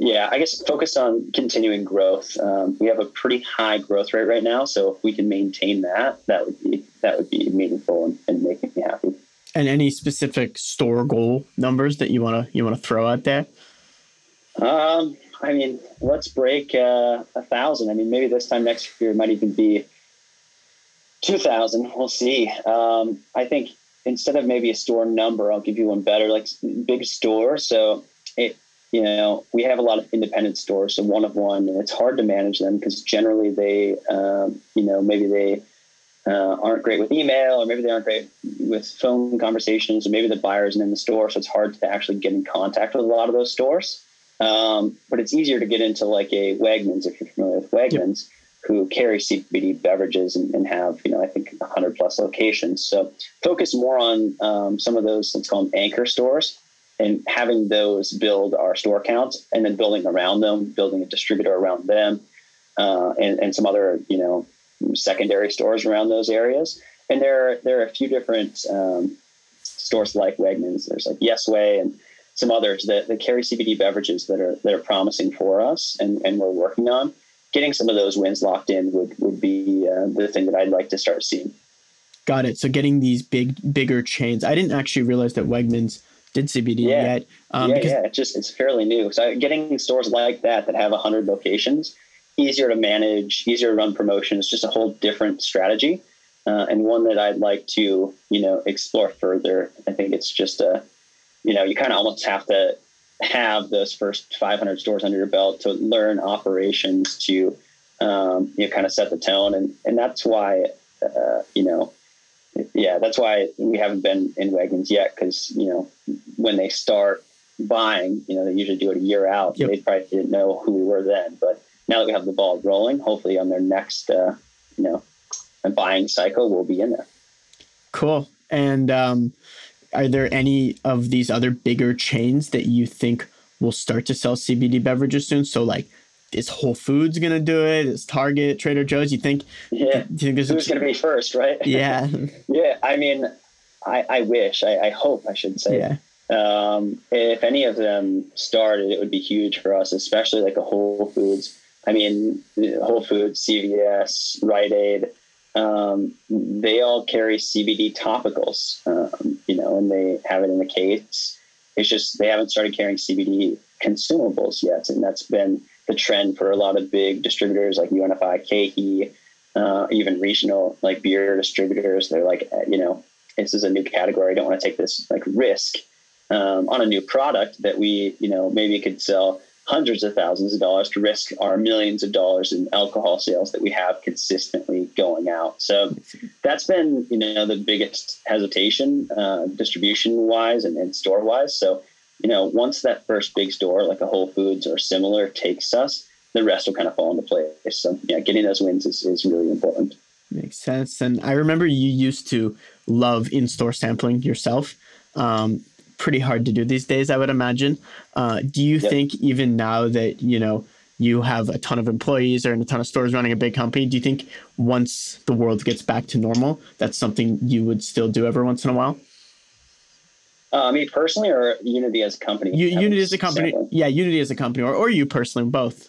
yeah, I guess focused on continuing growth. Um, we have a pretty high growth rate right now, so if we can maintain that, that would be that would be meaningful and, and make me happy. And any specific store goal numbers that you want to you want to throw out there? Um, I mean, let's break uh, a thousand. I mean, maybe this time next year it might even be two thousand. We'll see. Um, I think instead of maybe a store number, I'll give you one better, like big store. So it, you know, we have a lot of independent stores, so one of one, and it's hard to manage them because generally they, um, you know, maybe they uh, aren't great with email, or maybe they aren't great with phone conversations, or maybe the buyer isn't in the store, so it's hard to actually get in contact with a lot of those stores. Um, but it's easier to get into like a Wegmans if you're familiar with Wegmans. Yep who carry CBD beverages and, and, have, you know, I think 100 plus locations. So focus more on um, some of those, let's call them anchor stores, and having those build our store counts and then building around them, building a distributor around them, uh, and, and some other, you know, secondary stores around those areas. And there, are, there are a few different um, stores like Wegmans. There's like Yesway and some others that, that carry CBD beverages that are that are promising for us and, and we're working on getting some of those wins locked in would would be uh, the thing that I'd like to start seeing. Got it. So getting these big bigger chains. I didn't actually realize that Wegmans did CBD yeah. yet. Um, yeah, because- yeah. It's just it's fairly new. So getting stores like that that have hundred locations, easier to manage, easier to run promotions, just a whole different strategy, uh, and one that I'd like to you know explore further. I think it's just a you know you kind of almost have to have those first 500 stores under your belt to learn operations to um, you know kind of set the tone and and that's why uh, you know yeah that's why we haven't been in Wegmans yet because you know when they start buying you know they usually do it a year out yep. they probably didn't know who we were then but now that we have the ball rolling hopefully on their next uh, you know buying cycle we'll be in there cool and um are there any of these other bigger chains that you think will start to sell CBD beverages soon? So like is Whole Foods gonna do it? Is Target, Trader Joe's? You think? Yeah. You think Who's gonna be first, right? Yeah. yeah. I mean, I, I wish. I, I hope. I should say. Yeah. Um, if any of them started, it would be huge for us, especially like a Whole Foods. I mean, Whole Foods, CVS, Rite Aid um, they all carry CBD topicals, um, you know, and they have it in the case. It's just they haven't started carrying CBD consumables yet, and that's been the trend for a lot of big distributors like UNFI, KeHE, uh, even regional like beer distributors. They're like, you know, this is a new category. I don't want to take this like risk um, on a new product that we, you know, maybe could sell hundreds of thousands of dollars to risk our millions of dollars in alcohol sales that we have consistently going out. So that's been, you know, the biggest hesitation, uh, distribution wise and, and store wise. So, you know, once that first big store like a Whole Foods or similar takes us, the rest will kind of fall into place. So yeah, getting those wins is, is really important. Makes sense. And I remember you used to love in-store sampling yourself. Um, pretty hard to do these days, I would imagine. Uh, do you yep. think even now that you know you have a ton of employees or in a ton of stores running a big company, do you think once the world gets back to normal, that's something you would still do every once in a while? Uh, me personally, or Unity as a company? U- Unity as a company, yeah, Unity as a company, or or you personally, both.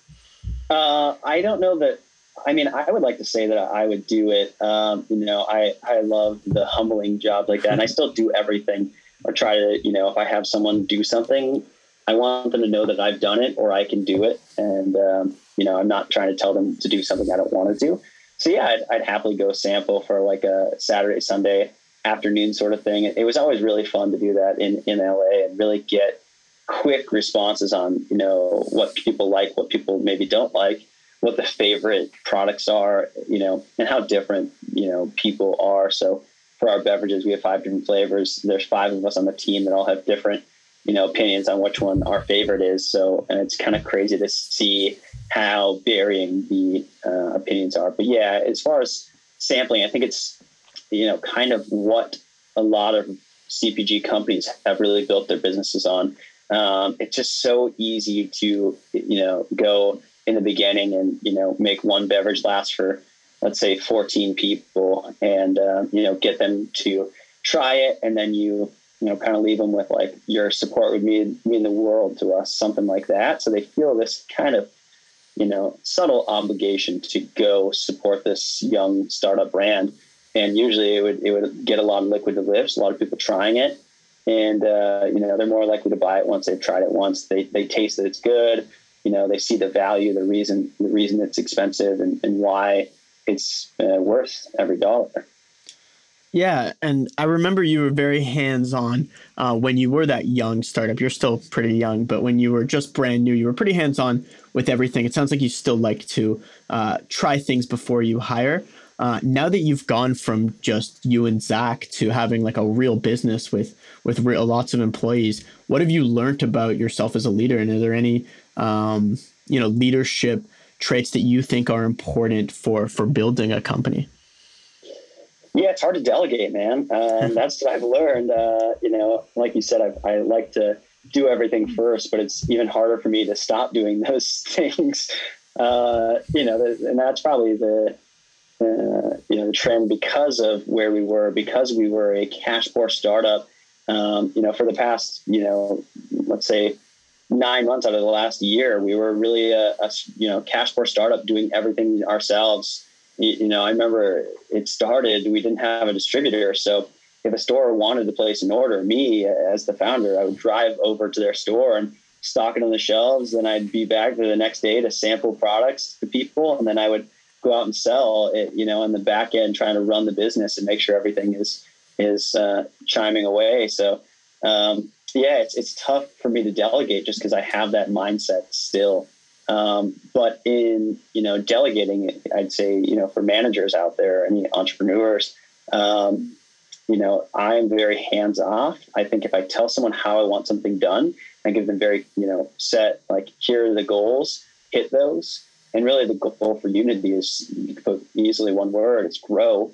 Uh, I don't know that. I mean, I would like to say that I would do it. Um, you know, I I love the humbling job like that, and I still do everything or try to, you know, if I have someone do something, I want them to know that I've done it or I can do it. And, um, you know, I'm not trying to tell them to do something I don't want to do. So yeah, I'd, I'd, happily go sample for like a Saturday, Sunday afternoon sort of thing. It was always really fun to do that in, in LA and really get quick responses on, you know, what people like, what people maybe don't like, what the favorite products are, you know, and how different, you know, people are. So for our beverages, we have five different flavors. There's five of us on the team that all have different, you know, opinions on which one our favorite is. So, and it's kind of crazy to see how varying the uh, opinions are. But yeah, as far as sampling, I think it's, you know, kind of what a lot of CPG companies have really built their businesses on. Um, it's just so easy to, you know, go in the beginning and, you know, make one beverage last for let's say 14 people and uh, you know get them to try it. And then you you know kind of leave them with like your support would mean mean the world to us something like that. So they feel this kind of you know subtle obligation to go support this young startup brand and usually it would it would get a lot of liquid to lips a lot of people trying it and uh, you know they're more likely to buy it once they've tried it once they they taste that it's good you know they see the value the reason the reason it's expensive and, and why it's uh, worth every dollar. Yeah, and I remember you were very hands on uh, when you were that young startup. You're still pretty young, but when you were just brand new, you were pretty hands on with everything. It sounds like you still like to uh, try things before you hire. Uh, now that you've gone from just you and Zach to having like a real business with with real, lots of employees, what have you learned about yourself as a leader? And are there any um, you know leadership traits that you think are important for for building a company? Yeah, it's hard to delegate, man. Um, that's what I've learned. Uh, you know, like you said, I, I like to do everything first, but it's even harder for me to stop doing those things. Uh, you know, and that's probably the uh, you know the trend because of where we were, because we were a cash poor startup. Um, you know, for the past you know, let's say nine months out of the last year, we were really a, a you know cash poor startup doing everything ourselves. You, you, know, I remember it started. We didn't have a distributor, so if a store wanted to place an order, me as the founder, I would drive over to their store and stock it on the shelves. Then I'd be back the next day to sample products to people, and then I would go out and sell it. You know, in the back end, trying to run the business and make sure everything is is uh, chiming away. So. Um, yeah, it's it's tough for me to delegate just because I have that mindset still. Um, but in you know delegating, I'd say you know for managers out there, any entrepreneurs, um, you know I'm very hands off. I think if I tell someone how I want something done, I give them very you know set like here are the goals, hit those, and really the goal for Unity is put easily one word: it's grow.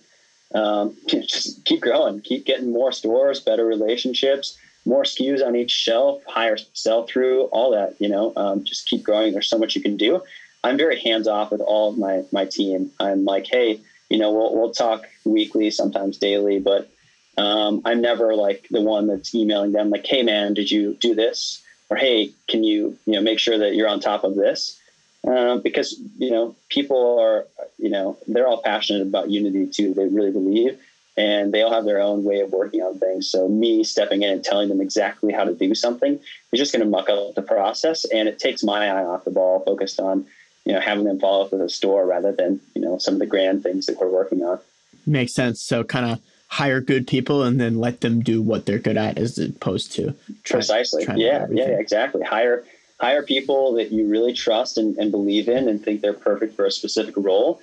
Um, just keep growing, keep getting more stores, better relationships more SKUs on each shelf, higher sell through, all that, you know, um, just keep growing. There's so much you can do. I'm very hands off with all of my, my team. I'm like, Hey, you know, we'll, we'll talk weekly, sometimes daily, but um, I'm never like the one that's emailing them like, Hey man, did you do this? Or, Hey, can you, you know, make sure that you're on top of this? Uh, because, you know, people are, you know, they're all passionate about unity too. They really believe and they all have their own way of working on things. So me stepping in and telling them exactly how to do something is just going to muck up the process, and it takes my eye off the ball, focused on you know having them follow up with a store rather than you know some of the grand things that we're working on. Makes sense. So kind of hire good people and then let them do what they're good at, as opposed to try, precisely. Yeah, yeah, exactly. Hire hire people that you really trust and, and believe in and think they're perfect for a specific role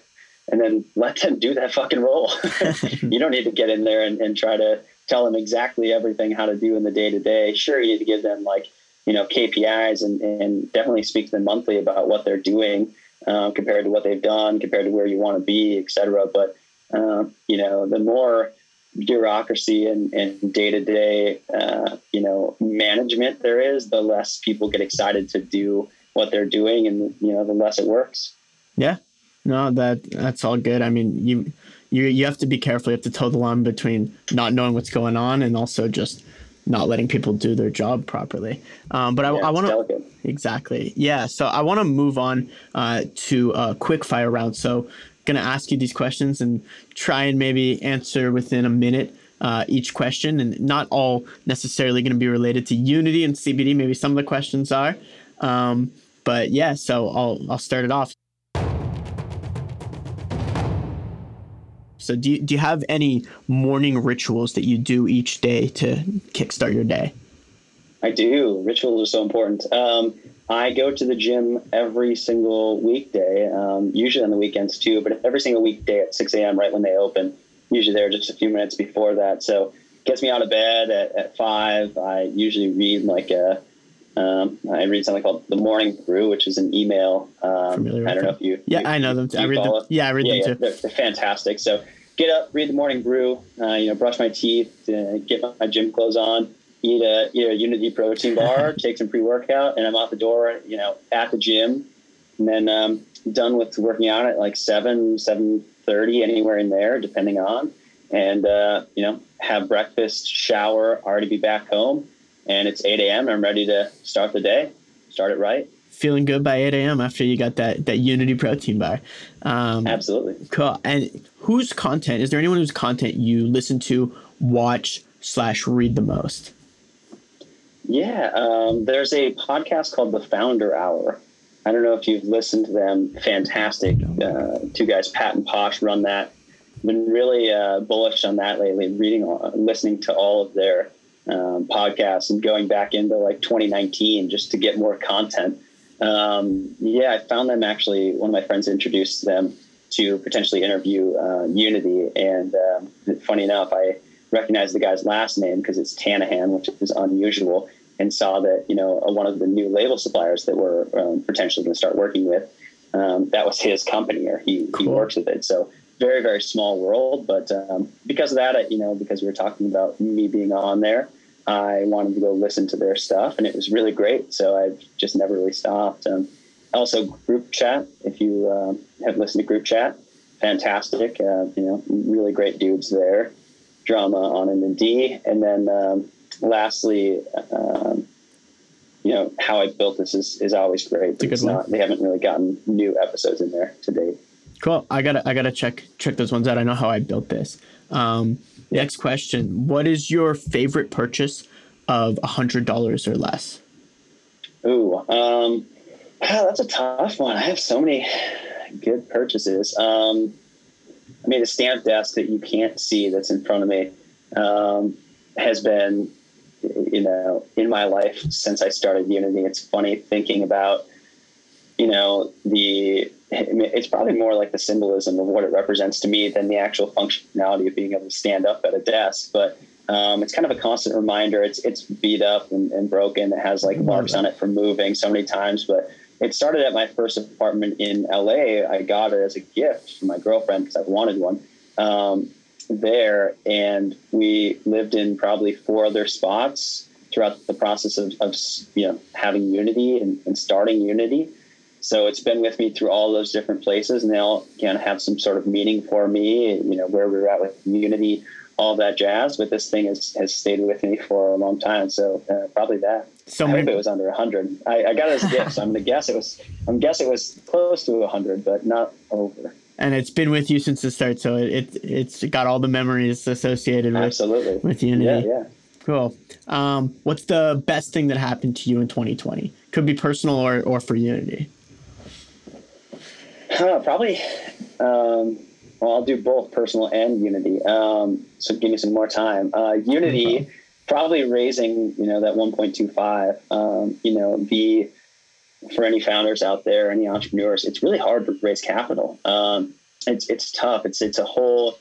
and then let them do that fucking role. you don't need to get in there and, and try to tell them exactly everything how to do in the day to day. Sure, you need to give them like, you know, KPIs and, and definitely speak to them monthly about what they're doing uh, compared to what they've done, compared to where you want to be, et cetera. But, uh, you know, the more bureaucracy and, and day-to-day, uh, you know, management there is, the less people get excited to do what they're doing and, you know, the less it works. Yeah, no, that that's all good. I mean, you you you have to be careful. You have to toe the line between not knowing what's going on and also just not letting people do their job properly. Um, but I, I want to exactly, yeah. So I want to move on uh, to a quick fire round. So going to ask you these questions and try and maybe answer within a minute. Uh, each question, and not all necessarily going to be related to Unity and CBD. Maybe some of the questions are, um, but yeah. So I'll I'll start it off. So do you, do you have any morning rituals that you do each day to kickstart your day? I do. Rituals are so important. Um, I go to the gym every single weekday, um, usually on the weekends too, but every single weekday at 6 a.m. right when they open. Usually there just a few minutes before that. So gets me out of bed at, at five. I usually read like a, um, I read something called the Morning Brew, which is an email. Um, I don't know if you. Yeah, you, I know them. Too. I read them. Yeah, I read yeah, them yeah, too. They're, they're, fantastic. So get up, read the Morning Brew. Uh, you know, brush my teeth, uh, get my gym clothes on, eat a eat a Unity protein bar, take some pre workout, and I'm out the door. You know, at the gym, and then um, done with working out at like seven seven thirty, anywhere in there, depending on, and uh, you know, have breakfast, shower, already be back home, and it's eight a.m. I'm ready to start the day, start it right. Feeling good by 8 a.m. after you got that that Unity protein bar. Um, Absolutely. Cool. And whose content is there? Anyone whose content you listen to, watch slash read the most? Yeah, um, there's a podcast called The Founder Hour. I don't know if you've listened to them. Fantastic. Uh, two guys, Pat and Posh, run that. Been really uh, bullish on that lately. Reading, uh, listening to all of their um, podcasts, and going back into like 2019 just to get more content. Um, yeah, I found them actually. One of my friends introduced them to potentially interview uh, Unity, and um, funny enough, I recognize the guy's last name because it's Tanahan, which is unusual, and saw that you know one of the new label suppliers that we're um, potentially going to start working with. Um, that was his company, or he, cool. he works with it. So very very small world, but um, because of that, you know, because we were talking about me being on there, I wanted to go listen to their stuff, and it was really great. So I've just never really stopped. Um, also, group chat. If you uh, have listened to group chat, fantastic. Uh, you know, really great dudes there drama on an D. And then um, lastly, um, you know, how I built this is, is always great. It's, it's not, they haven't really gotten new episodes in there to date. Cool. I gotta, I gotta check, check those ones out. I know how I built this. Um, yeah. Next question. What is your favorite purchase of a hundred dollars or less? Ooh, um, that's a tough one. I have so many good purchases. Um, I mean, the stamp desk that you can't see that's in front of me um, has been, you know, in my life since I started Unity. It's funny thinking about, you know, the. It's probably more like the symbolism of what it represents to me than the actual functionality of being able to stand up at a desk. But um, it's kind of a constant reminder. It's it's beat up and, and broken. It has like marks on it from moving so many times, but it started at my first apartment in LA. I got it as a gift from my girlfriend because I wanted one um, there. And we lived in probably four other spots throughout the process of, of you know, having Unity and, and, starting Unity. So it's been with me through all those different places and they all kind of have some sort of meaning for me, you know, where we were at with Unity, all that jazz. But this thing has, has stayed with me for a long time. So uh, probably that. So I hope it was under hundred. I, I, got it as a gift, so I'm going to guess it was. I'm guess it was close to hundred, but not over. And it's been with you since the start, so it, it it's got all the memories associated with absolutely with Unity. Yeah, yeah. Cool. Um, what's the best thing that happened to you in 2020? Could be personal or or for Unity. Uh, probably. Um, well, I'll do both personal and Unity. Um, so give me some more time. Uh, Unity. Mm-hmm probably raising you know that 1.25 um, you know the for any founders out there, any entrepreneurs, it's really hard to raise capital. Um, it's it's tough. It's it's a whole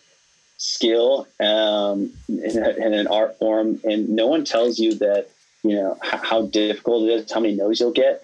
skill um, in, a, in, an art form, and no one tells you that you know how, how difficult it is, how many no's you'll get.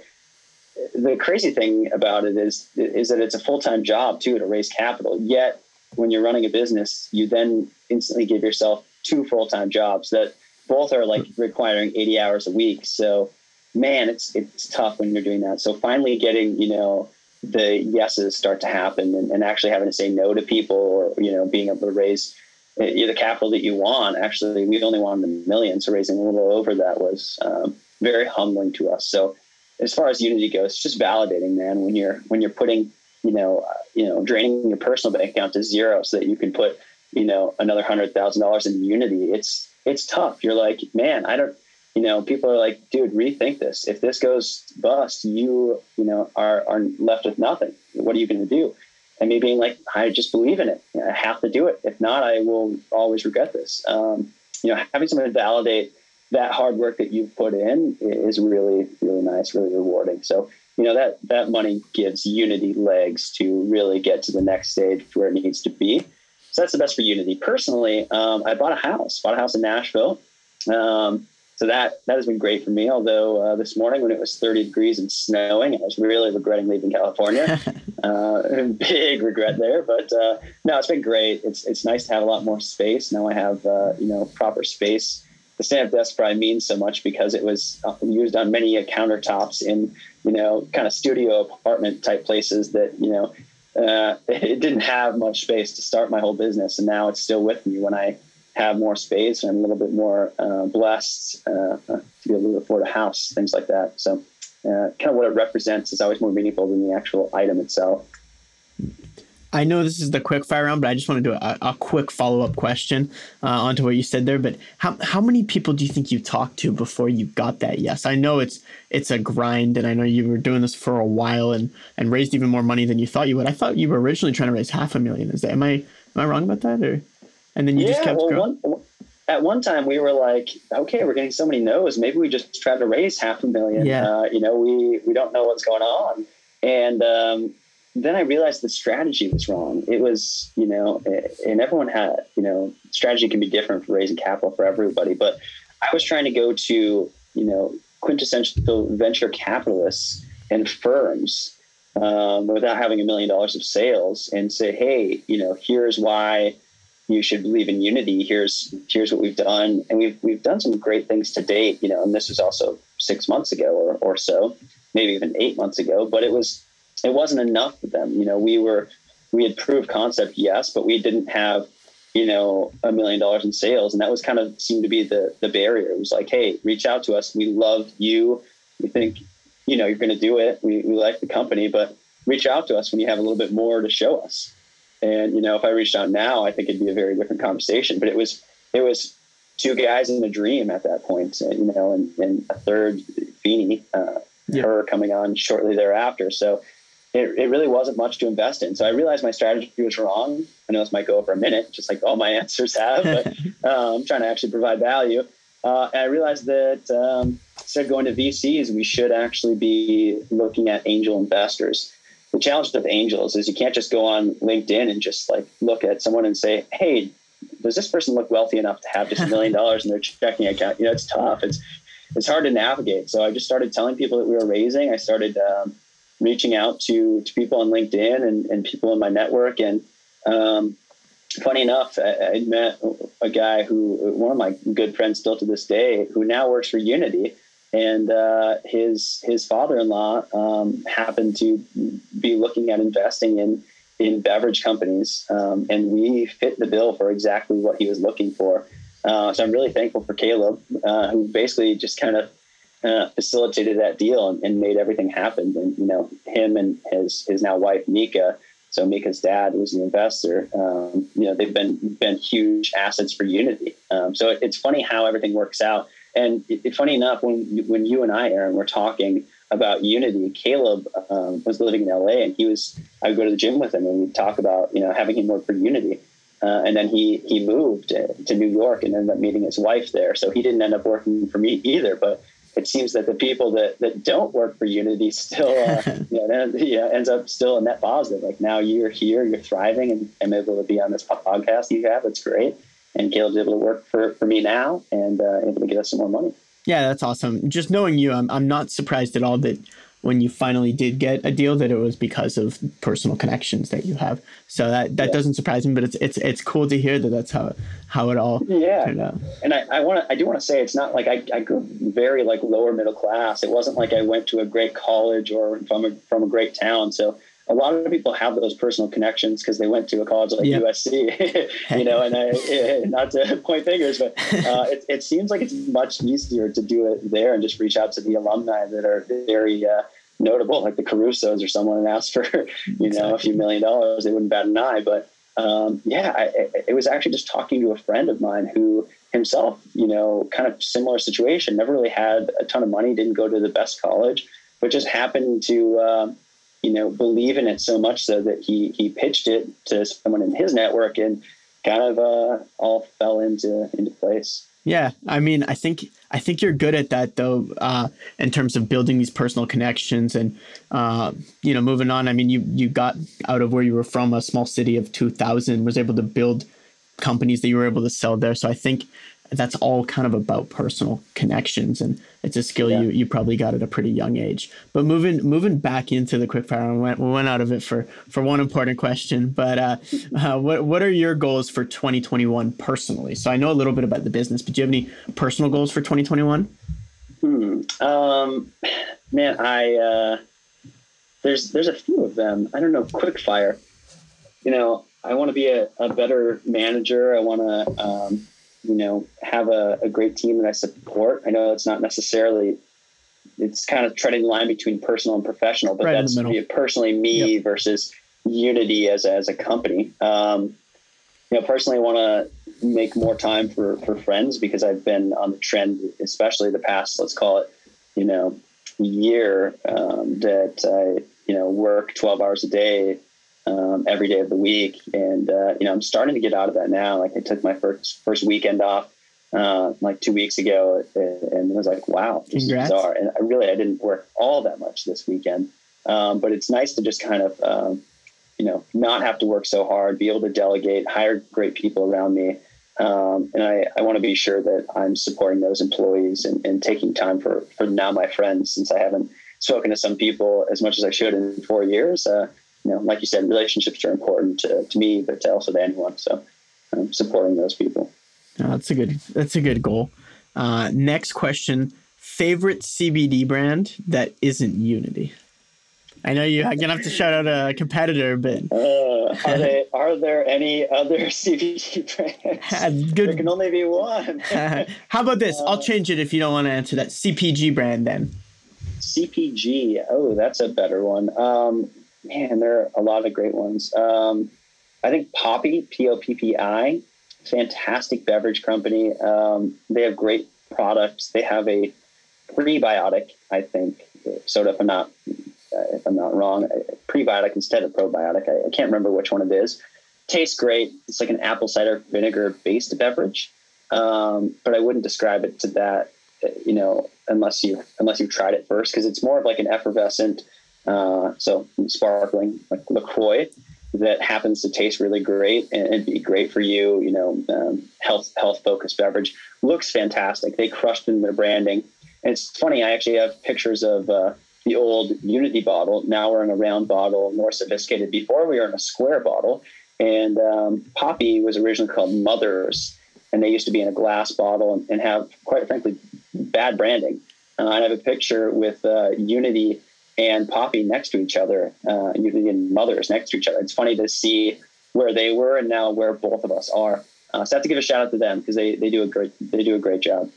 The crazy thing about it is is that it's a full time job too to raise capital. Yet when you're running a business, you then instantly give yourself two full time jobs that both are like requiring 80 hours a week. So man, it's it's tough when you're doing that. So finally getting, you know, the yeses start to happen and, and actually having to say no to people or, you know, being able to raise uh, the capital that you want. Actually, we only wanted a million, so raising a little over that was um, very humbling to us. So as far as Unity goes, it's just validating, man, when you're when you're putting, you know, uh, you know, draining your personal bank account to zero so that you can put, you know, another hundred thousand dollars in Unity. It's it's tough. You're like, man, I don't you know, people are like, dude, rethink this. If this goes bust, you, you know, are, are left with nothing. What are you going to do? And me being like, I just believe in it. I have to do it. If not, I will always regret this. Um, you know, having someone validate that hard work that you've put in is really, really nice, really rewarding. So, you know, that, that money gives Unity legs to really get to the next stage where it needs to be. So that's the best for Unity. Personally, um, I bought a house, bought a house in Nashville. Um, so that that has been great for me. Although uh, this morning when it was 30 degrees and snowing, I was really regretting leaving California. uh, big regret there, but uh, no, it's been great. It's it's nice to have a lot more space. Now I have uh, you know proper space. The stand-up desk probably means so much because it was uh, used on many countertops in you know kind of studio apartment type places that you know uh, it didn't have much space to start my whole business, and now it's still with me when I have more space and I'm a little bit more uh, blessed uh, to be able to afford a house, things like that. So, uh, kind of what it represents is always more meaningful than the actual item itself. I know this is the quick fire round, but I just want to do a, a quick follow up question uh, onto what you said there. But how how many people do you think you talked to before you got that yes? I know it's it's a grind, and I know you were doing this for a while and and raised even more money than you thought you would. I thought you were originally trying to raise half a million. Is that am I am I wrong about that or? and then you yeah, just kept well, growing. One, at one time, we were like, okay, we're getting so many no's. Maybe we just try to raise half a million. Yeah. Uh, you know, we we don't know what's going on, and um, then I realized the strategy was wrong. It was, you know, and everyone had, you know, strategy can be different for raising capital for everybody. But I was trying to go to, you know, quintessential venture capitalists and firms um, without having a million dollars of sales and say, hey, you know, here's why you should believe in unity. Here's here's what we've done, and we've we've done some great things to date. You know, and this was also six months ago or, or so, maybe even eight months ago. But it was it wasn't enough for them. You know, we were we had proved concept, yes, but we didn't have you know a million dollars in sales, and that was kind of seemed to be the the barrier. It was like, hey, reach out to us. We love you. We think you know you're going to do it. We we like the company, but reach out to us when you have a little bit more to show us. And you know, if I reached out now, I think it'd be a very different conversation. But it was it was two guys in a dream at that point, you know, and, and a third Feeny, uh, yeah. her coming on shortly thereafter. So it, it really wasn't much to invest in. So I realized my strategy was wrong. I know this might go over a minute, just like all my answers have, but uh, I'm trying to actually provide value. Uh, and I realized that um, instead of going to VCs, we should actually be looking at angel investors the challenge with angels is you can't just go on LinkedIn and just like look at someone and say, hey, does this person look wealthy enough to have just a million dollars in their checking account? You know, it's tough. It's it's hard to navigate. So I just started telling people that we were raising. I started um, reaching out to to people on LinkedIn and, and people in my network. And um, funny enough, I, I met a guy who one of my good friends still to this day, who now works for Unity and uh, his his father-in-law um, happened to be looking at investing in in beverage companies, um, and we fit the bill for exactly what he was looking for. Uh, so I'm really thankful for Caleb, uh, who basically just kind of uh, facilitated that deal and, and, made everything happen. And you know, him and his his now wife Mika. So Mika's dad was the investor. Um, you know, they've been been huge assets for Unity. Um, so it, it's funny how everything works out and it, it, funny enough, when when you and I, Aaron, were talking about Unity, Caleb um, was living in LA, and he was. I would go to the gym with him, and we'd talk about you know having him work for Unity. Uh, and then he he moved to New York and ended up meeting his wife there. So he didn't end up working for me either. But it seems that the people that, that don't work for Unity still, uh, you know, ends up still a net positive. Like now you're here, you're thriving, and I'm able to be on this podcast you have. It's great. And Caleb's able to work for, for me now and uh, able to get us some more money. Yeah, that's awesome. Just knowing you, I'm, I'm not surprised at all that when you finally did get a deal that it was because of personal connections that you have. So that that yeah. doesn't surprise me, but it's it's it's cool to hear that that's how how it all yeah. turned out. And I, I want to I do want to say it's not like I, I grew very like lower middle class. It wasn't like I went to a great college or from a from a great town. So a lot of people have those personal connections because they went to a college like yep. USC, you know, and I, not to point fingers, but uh, it, it, seems like it's much easier to do it there and just reach out to the alumni that are very uh, notable, like the Carusos or someone and ask for, you know, a few million dollars. They wouldn't bat an eye. But um, yeah, I, it was actually just talking to a friend of mine who himself, you know, kind of similar situation, never really had a ton of money, didn't go to the best college, but just happened to, um, you know, believe in it so much so that he he pitched it to someone in his network and kind of uh, all fell into into place. Yeah, I mean, I think I think you're good at that though, uh, in terms of building these personal connections and uh, you know moving on. I mean, you you got out of where you were from, a small city of two thousand, was able to build companies that you were able to sell there. So I think that's all kind of about personal connections and it's a skill yeah. you, you probably got at a pretty young age. But moving moving back into the quickfire we went, we went out of it for for one important question but uh, uh, what, what are your goals for 2021 personally? So i know a little bit about the business but do you have any personal goals for 2021 hmm. um, man i uh, there's there's a few of them. I don't know quickfire you know i want to be a, a better manager. I want to um, you know, have a, a great team that I support. I know it's not necessarily, it's kind of treading the line between personal and professional, but right that's personally me yep. versus Unity as a, as a company. Um, you know, personally, I want to make more time for, for friends because I've been on the trend, especially the past, let's call it, you know, year um, that I, you know, work 12 hours a day um, every day of the week. And, uh, you know, I'm starting to get out of that now. Like I took my first, first weekend off, uh, like two weeks ago and, it was like, wow, this Congrats. is bizarre. And I really, I didn't work all that much this weekend. Um, but it's nice to just kind of, um, you know, not have to work so hard, be able to delegate, hire great people around me. Um, and I, I want to be sure that I'm supporting those employees and, and taking time for, for now my friends, since I haven't spoken to some people as much as I should in four years. Uh, you know, like you said, relationships are important to, to me, but to also to anyone. So um, supporting those people. Oh, that's a good. That's a good goal. Uh, next question: favorite CBD brand that isn't Unity. I know you're gonna have to shout out a competitor, but uh, are, they, are there any other CBD brands? Good. There can only be one. How about this? Uh, I'll change it if you don't want to answer that. CPG brand then. CPG. Oh, that's a better one. Um, man, there are a lot of great ones. Um, I think Poppi, P O P P I, fantastic beverage company. Um, they have great products. They have a prebiotic, I think. So if I'm not if I'm not wrong, prebiotic instead of probiotic. I, I, can't remember which one it is. Tastes great. It's like an apple cider vinegar based beverage, um, but I wouldn't describe it to that. You know, unless you unless you've tried it first, because it's more of like an effervescent uh, so sparkling like LaCroix that happens to taste really great and, be great for you. You know, um, health health focused beverage looks fantastic. They crushed in their branding, and it's funny. I actually have pictures of uh, the old Unity bottle. Now we're in a round bottle, more sophisticated. Before we were in a square bottle, and um, Poppi was originally called Mothers, and they used to be in a glass bottle and, and have, quite frankly, bad branding. Uh, I have a picture with uh, Unity and Poppi next to each other, uh, usually in mothers next to each other. It's funny to see where they were and now where both of us are. Uh, so I have to give a shout out to them because they, they do a great they do a great job.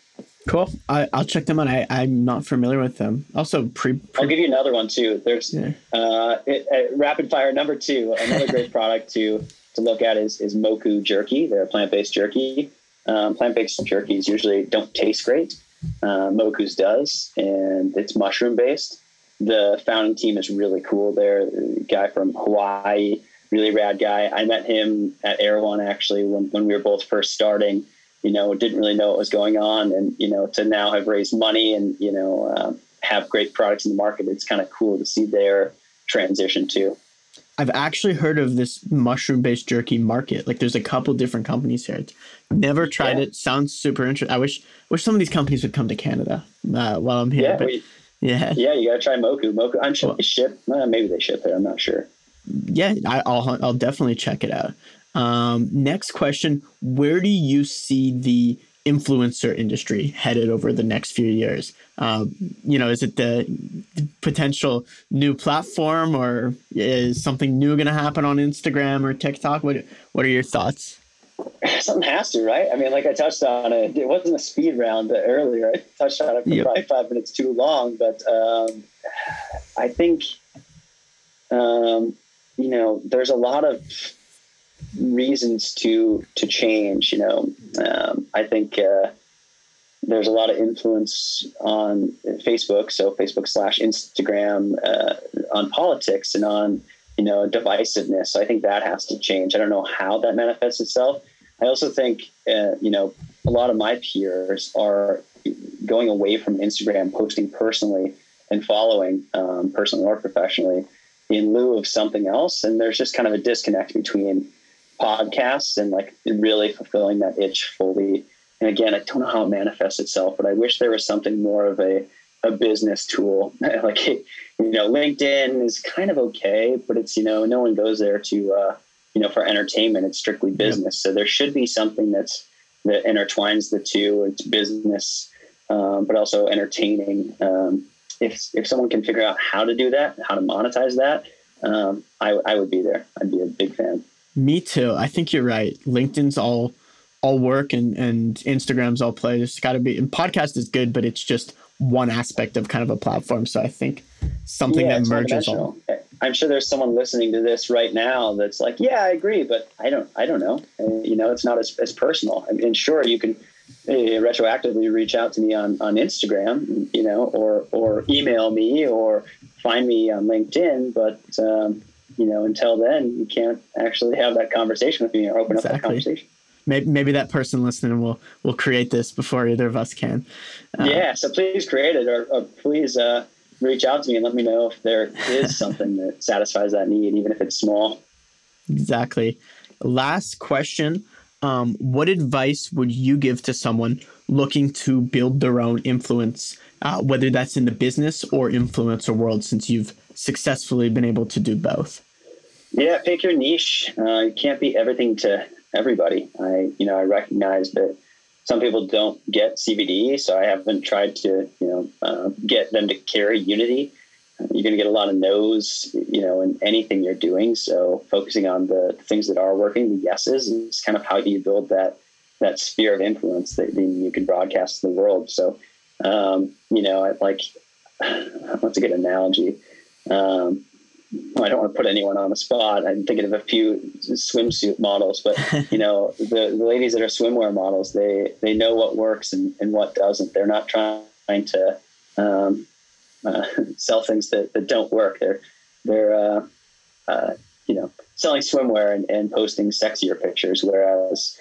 Cool. I, will check them out. I, I'm not familiar with them. Also, pre, pre- I'll give you another one too. There's yeah. uh, it, uh, rapid fire number two. Another great product to to look at is is Moku jerky. They're plant based jerky. Um, plant based jerkies usually don't taste great. Uh, Moku's does, and it's mushroom based the founding team is really cool there. The guy from Hawaii, really rad guy. I met him at Erewhon actually when, when we were both first starting. you know, didn't really know what was going on, and you know, to now have raised money and you know uh, have great products in the market, it's kind of cool to see their transition too. I've actually heard of this mushroom-based jerky market. Like, there's a couple different companies here. Never tried yeah. it. Sounds super interesting. I wish wish some of these companies would come to Canada uh, while I'm here. Yeah, but, we, yeah, yeah. You gotta try Moku. Moku. I'm sure they ship. Uh, maybe they ship there. I'm not sure. Yeah, I, will I'll definitely check it out. Um, next question: Where do you see the influencer industry headed over the next few years? Um, you know, is it the potential new platform, or is something new going to happen on Instagram or TikTok? What What are your thoughts? Something has to, right? I mean, like I touched on it. It wasn't a speed round earlier. I touched on it for yep. probably five minutes too long, but um, I think um, you know there's a lot of reasons to to change. You know, um, I think uh, there's a lot of influence on Facebook, so Facebook slash Instagram uh, on politics and on you know divisiveness. So I think that has to change. I don't know how that manifests itself. I also think uh, you know a lot of my peers are going away from Instagram, posting personally and following um, personally or professionally in lieu of something else. And there's just kind of a disconnect between podcasts and like really fulfilling that itch fully. And again, I don't know how it manifests itself, but I wish there was something more of a, a business tool. like, you know, LinkedIn is kind of okay, but it's, you know, no one goes there to, uh, you know, for entertainment. It's strictly business. So there should be something that's, that intertwines the two. It's business, um, but also entertaining. Um, if, if someone can figure out how to do that, how to monetize that, um, I, I would be there. I'd be a big fan. Me too. I think you're right. LinkedIn's all all work and and Instagram's all play. It's got to be and podcast is good, but it's just one aspect of kind of a platform. So I think something yeah, that merges all. I'm sure there's someone listening to this right now that's like, yeah, I agree, but I don't, I don't know. And, you know, it's not as, as personal. I mean, sure, you can uh, retroactively reach out to me on, on Instagram, you know, or, or email me or find me on LinkedIn, but, um, you know, until then, you can't actually have that conversation with me or open exactly. up that conversation. Maybe, maybe that person listening will will create this before either of us can. Uh, yeah, so please create it, or, or please uh, reach out to me and let me know if there is something that satisfies that need, even if it's small. Exactly. Last question: um, What advice would you give to someone looking to build their own influence, uh, whether that's in the business or influencer world, since you've successfully been able to do both? Yeah, pick your niche. Uh, you can't be everything to everybody. I, you know, I recognize that some people don't get CBD, so I haven't tried to, you know, uh, get them to carry Unity. You're going to get a lot of no's, you know, in anything you're doing. So focusing on the things that are working, the yeses, is kind of how you build that that sphere of influence that you can broadcast to the world. So, um, you know, I like what's a good analogy? Um, I don't want to put anyone on the spot. I'm thinking of a few swimsuit models, but you know, the, the ladies that are swimwear models, they they know what works and, and what doesn't. They're not trying to um, uh, sell things that, that don't work. They're they're uh, uh, you know selling swimwear and, and posting sexier pictures, whereas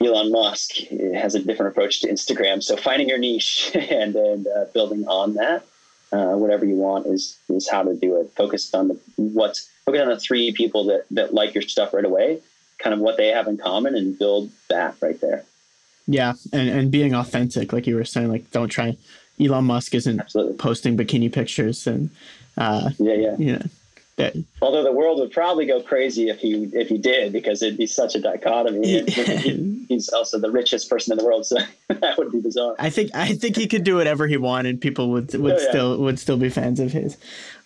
Elon Musk has a different approach to Instagram. So finding your niche and and uh, building on that uh, whatever you want is is how to do it. Focus on the what's focus on the three people that that like your stuff right away, kind of what they have in common, and build that right there. Yeah, and and being authentic, like you were saying, like don't try. Elon Musk isn't Absolutely. posting bikini pictures and uh, yeah, yeah, you know, Although the world would probably go crazy if he if he did, because it'd be such a dichotomy. he, he's also the richest person in the world, so that would be bizarre. I think I think he could do whatever he wanted. People would would oh, yeah. still would still be fans of his.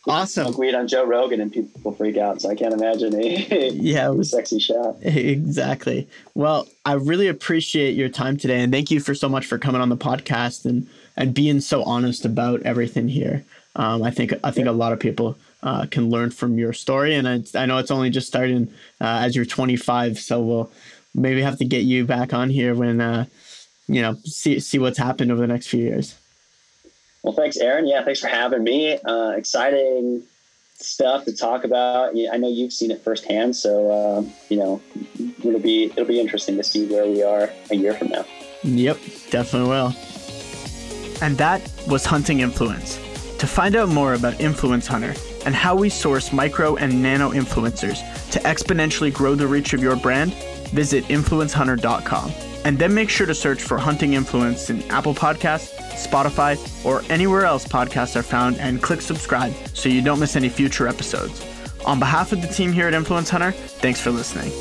Awesome. Smoke weed on Joe Rogan and people freak out. So I can't imagine a, yeah, a sexy shot. Exactly. Well, I really appreciate your time today, and thank you for so much for coming on the podcast and and being so honest about everything here. Um, I think I think yeah. a lot of people uh, can learn from your story. And I, I know it's only just starting uh, as you're 25, so we'll maybe have to get you back on here when uh, you know see see what's happened over the next few years. Well, thanks, Aaron. Yeah, thanks for having me. Uh, exciting stuff to talk about. I know you've seen it firsthand, so uh, you know it'll be it'll be interesting to see where we are a year from now. Yep, definitely will. And that was Hunting Influence. To find out more about Influence Hunter and how we source micro and nano influencers to exponentially grow the reach of your brand, visit influencehunter.com. And then make sure to search for Hunting Influence in Apple Podcasts, Spotify, or anywhere else podcasts are found and click subscribe so you don't miss any future episodes. On behalf of the team here at Influence Hunter, thanks for listening.